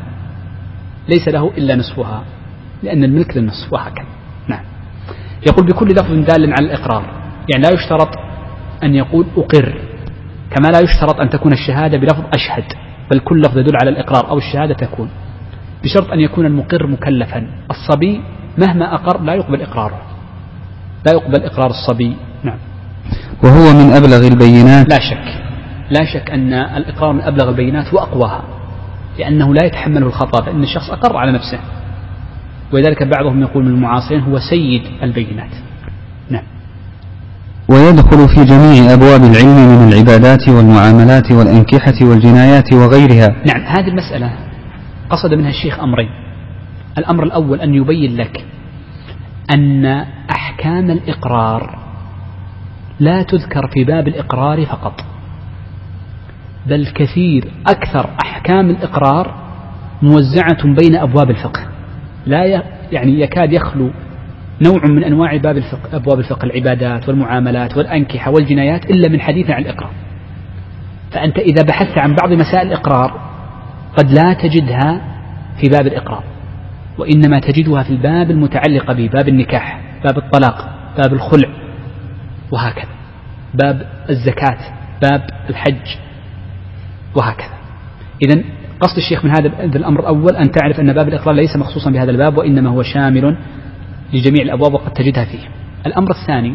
S2: ليس له إلا نصفها لأن الملك للنصف وهكذا. نعم. يقول بكل لفظ دال على الإقرار. يعني لا يشترط أن يقول أقر كما لا يشترط أن تكون الشهادة بلفظ أشهد بل كل لفظ يدل على الإقرار أو الشهادة تكون. بشرط أن يكون المقر مكلفا. الصبي مهما أقر لا يقبل إقراره. لا يقبل إقرار الصبي.
S1: وهو من أبلغ البينات.
S2: لا شك لا شك أن الإقرار من أبلغ البينات وأقواها لأنه لا يتحمله الخطأ فإن الشخص أقر على نفسه. ولذلك بعضهم يقول من المعاصرين هو سيد البينات. نعم.
S1: ويدخل في جميع أبواب العلم من العبادات والمعاملات والأنكحة والجنايات وغيرها.
S2: نعم هذه المسألة قصد منها الشيخ أمرين. الأمر الأول أن يبين لك أن أحكام الإقرار لا تذكر في باب الإقرار فقط. بل كثير أكثر أحكام الإقرار موزعة بين أبواب الفقه. لا يعني يكاد يخلو نوع من أنواع باب الفقه أبواب الفقه العبادات والمعاملات والأنكحة والجنايات إلا من حديث عن الإقرار. فأنت إذا بحثت عن بعض مسائل الإقرار قد لا تجدها في باب الإقرار وإنما تجدها في الباب المتعلقة به باب النكاح باب الطلاق باب الخلع وهكذا. باب الزكاة باب الحج وهكذا. إذا قصد الشيخ من هذا الأمر الأول أن تعرف أن باب الإقرار ليس مخصوصا بهذا الباب وإنما هو شامل لجميع الأبواب وقد تجدها فيه. الأمر الثاني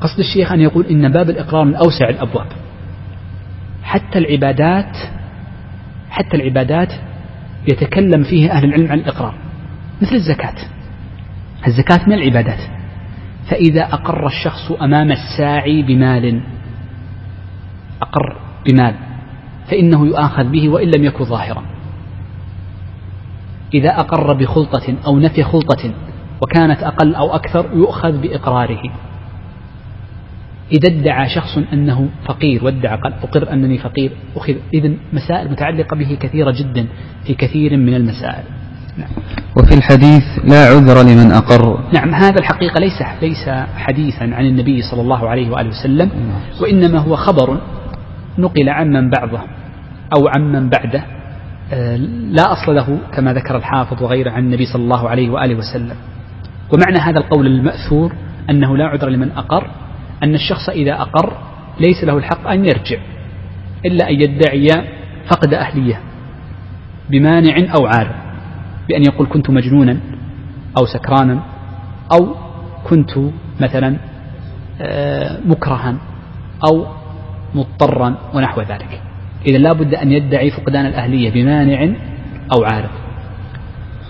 S2: قصد الشيخ أن يقول إن باب الإقرار من أوسع الأبواب. حتى العبادات حتى العبادات يتكلم فيه أهل العلم عن الإقرار مثل الزكاة. الزكاة من العبادات. فإذا أقر الشخص أمام الساعي بمال أقر بمال فإنه يؤاخذ به وإن لم يكن ظاهرا. إذا أقر بخلطة أو نفي خلطة وكانت أقل أو أكثر يؤخذ بإقراره. إذا ادعى شخص أنه فقير وادعى قال أقر أنني فقير أخذ إذا مسائل متعلقة به كثيرة جدا في كثير من المسائل.
S1: نعم. وفي الحديث لا عذر لمن أقر.
S2: نعم هذا الحقيقة ليس ليس حديثا عن النبي صلى الله عليه وآله وسلم وإنما هو خبر نقل عمن بعضه أو عمن بعده آه، لا أصل له كما ذكر الحافظ وغيره عن النبي صلى الله عليه وآله وسلم. ومعنى هذا القول المأثور أنه لا عذر لمن أقر أن الشخص إذا أقر ليس له الحق أن يرجع إلا أن يدعي فقد أهلية بمانع أو عارض بأن يقول كنت مجنونا أو سكرانا أو كنت مثلا آه، مكرها أو مضطرا ونحو ذلك. إذا لا بد أن يدعي فقدان الأهلية بمانع أو عارض.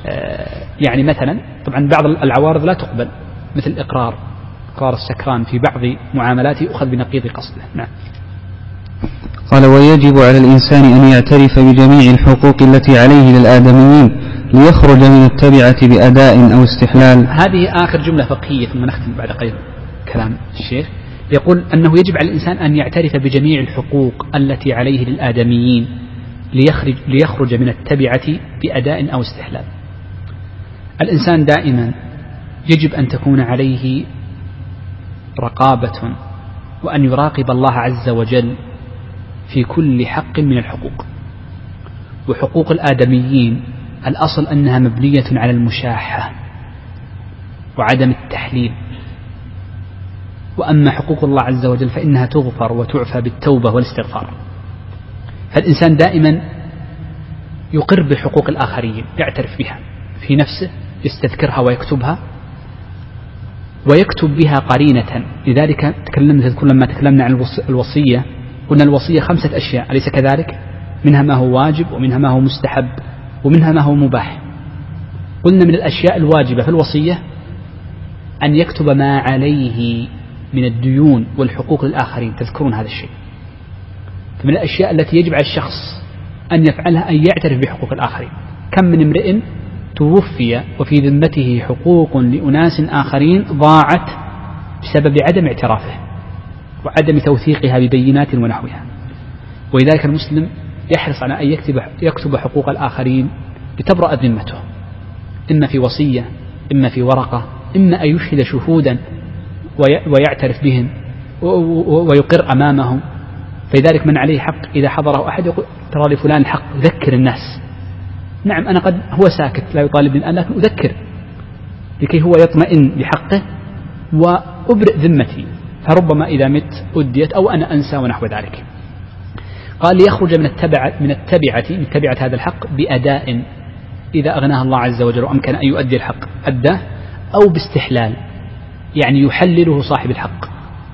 S2: آه، يعني مثلا طبعا بعض العوارض لا تقبل مثل الإقرار إقرار السكران في بعض معاملاته يؤخذ بنقيض قصده. نعم.
S1: قال ويجب على الإنسان أن يعترف بجميع الحقوق التي عليه للآدميين ليخرج من التبعة بأداء أو استحلال.
S2: هذه آخر جملة فقهية ثم نختم بعد قليل كلام الشيخ. يقول أنه يجب على الإنسان أن يعترف بجميع الحقوق التي عليه للآدميين ليخرج, ليخرج من التبعة بأداء أو استحلال. الإنسان دائما يجب أن تكون عليه رقابة وأن يراقب الله عز وجل في كل حق من الحقوق. وحقوق الآدميين الأصل أنها مبنية على المشاحة وعدم التحليل. وأما حقوق الله عز وجل فإنها تغفر وتعفى بالتوبة والاستغفار. فالإنسان دائما يقر بحقوق الآخرين يعترف بها في نفسه يستذكرها ويكتبها ويكتب بها قرينة. لذلك تكلمنا تذكر لما تكلمنا عن الوصية قلنا الوصية خمسة أشياء أليس كذلك؟ منها ما هو واجب ومنها ما هو مستحب. ومنها ما هو مباح. قلنا من الأشياء الواجبة في الوصية أن يكتب ما عليه من الديون والحقوق للآخرين. تذكرون هذا الشيء. فمن الأشياء التي يجب على الشخص أن يفعلها أن يعترف بحقوق الآخرين. كم من امرئ توفي وفي ذمته حقوق لأناس آخرين ضاعت بسبب عدم اعترافه وعدم توثيقها ببينات ونحوها. ولذلك المسلم يحرص على أن يكتب, يكتب حقوق الآخرين لتبرأ ذمته. إما في وصية إما في ورقة إما أن يشهد شهودا ويعترف بهم ويقر أمامهم. فلذلك من عليه حق إذا حضره أحد يقول ترى لفلان الحق ذكر الناس. نعم أنا قد هو ساكت لا يطالبني الآن لكن أذكر لكي هو يطمئن بحقه وأبرئ ذمتي. فربما إذا مت أديت أو أنا أنسى ونحو ذلك. قال ليخرج من التبعة من التبعة من تبعة هذا الحق بأداء إذا أغناه الله عز وجل وأمكن أن يؤدي الحق أداه أو باستحلال يعني يحلله صاحب الحق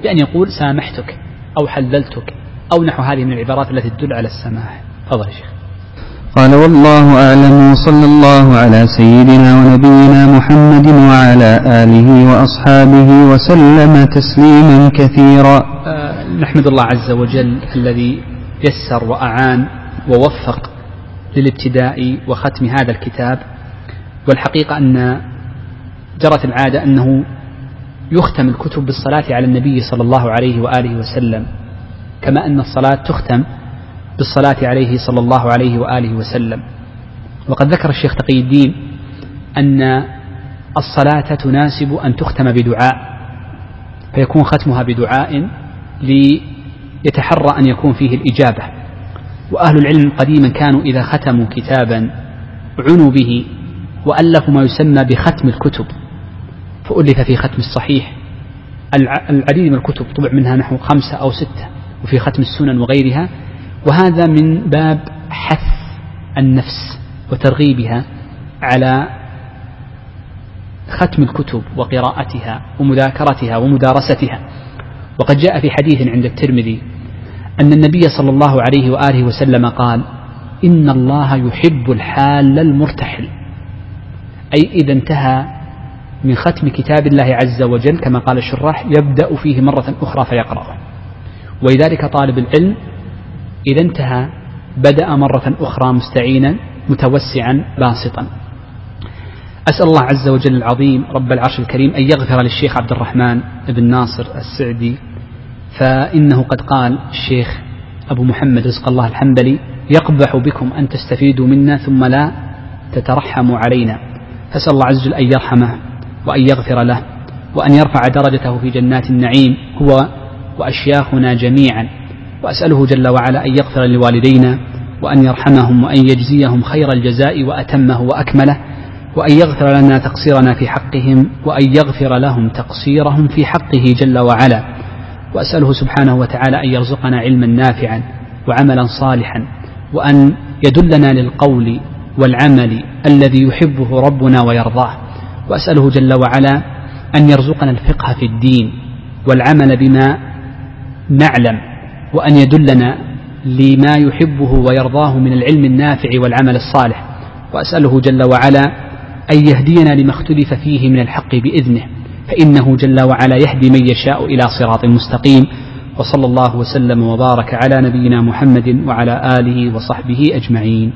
S2: بأن يقول سامحتك أو حللتك أو نحو هذه من العبارات التي تدل على السماح. تفضل يا شيخ.
S1: قال والله أعلم وصلى الله على سيدنا ونبينا محمد وعلى آله وأصحابه وسلم تسليما كثيرا.
S2: أه نحمد الله عز وجل الذي يسر وأعان ووفق للابتداء وختم هذا الكتاب والحقيقة أن جرت العادة أنه يختم الكتب بالصلاة على النبي صلى الله عليه وآله وسلم كما أن الصلاة تختم بالصلاة عليه صلى الله عليه وآله وسلم. وقد ذكر الشيخ تقي الدين أن الصلاة تناسب أن تختم بدعاء فيكون ختمها بدعاء ليتحرى أن يكون فيه الإجابة. وأهل العلم قديما كانوا إذا ختموا كتابا عنوا به وألفوا ما يسمى بختم الكتب. فألف في ختم الصحيح. العديد من الكتب طبع منها نحو خمسة أو ستة وفي ختم السنن وغيرها. وهذا من باب حث النفس وترغيبها على ختم الكتب وقراءتها ومذاكرتها ومدارستها. وقد جاء في حديث عند الترمذي أن النبي صلى الله عليه وآله وسلم قال إن الله يحب الحال المرتحل. أي إذا انتهى من ختم كتاب الله عز وجل كما قال الشراح يبدأ فيه مرة أخرى فيقرأه. ولذلك طالب العلم إذا انتهى بدأ مرة أخرى مستعينا متوسعا باسطا. أسأل الله عز وجل العظيم رب العرش الكريم أن يغفر للشيخ عبد الرحمن بن ناصر السعدي فإنه قد قال الشيخ أبو محمد رزق الله الحنبلي يقبح بكم أن تستفيدوا منا ثم لا تترحموا علينا. فأسأل الله عز وجل أن يرحمه وأن يغفر له وأن يرفع درجته في جنات النعيم هو وأشياخنا جميعا. وأسأله جل وعلا أن يغفر لوالدينا وأن يرحمهم وأن يجزيهم خير الجزاء وأتمه وأكمله وأن يغفر لنا تقصيرنا في حقهم وأن يغفر لهم تقصيرهم في حقه جل وعلا. وأسأله سبحانه وتعالى أن يرزقنا علما نافعا وعملا صالحا وأن يدلنا للقول والعمل الذي يحبه ربنا ويرضاه. وأسأله جل وعلا أن يرزقنا الفقه في الدين والعمل بما نعلم وأن يدلنا لما يحبه ويرضاه من العلم النافع والعمل الصالح. وأسأله جل وعلا أن يهدينا لما اختلف فيه من الحق بإذنه. فإنه جل وعلا يهدي من يشاء إلى صراط مستقيم. وصلى الله وسلم وبارك على نبينا محمد وعلى آله وصحبه أجمعين.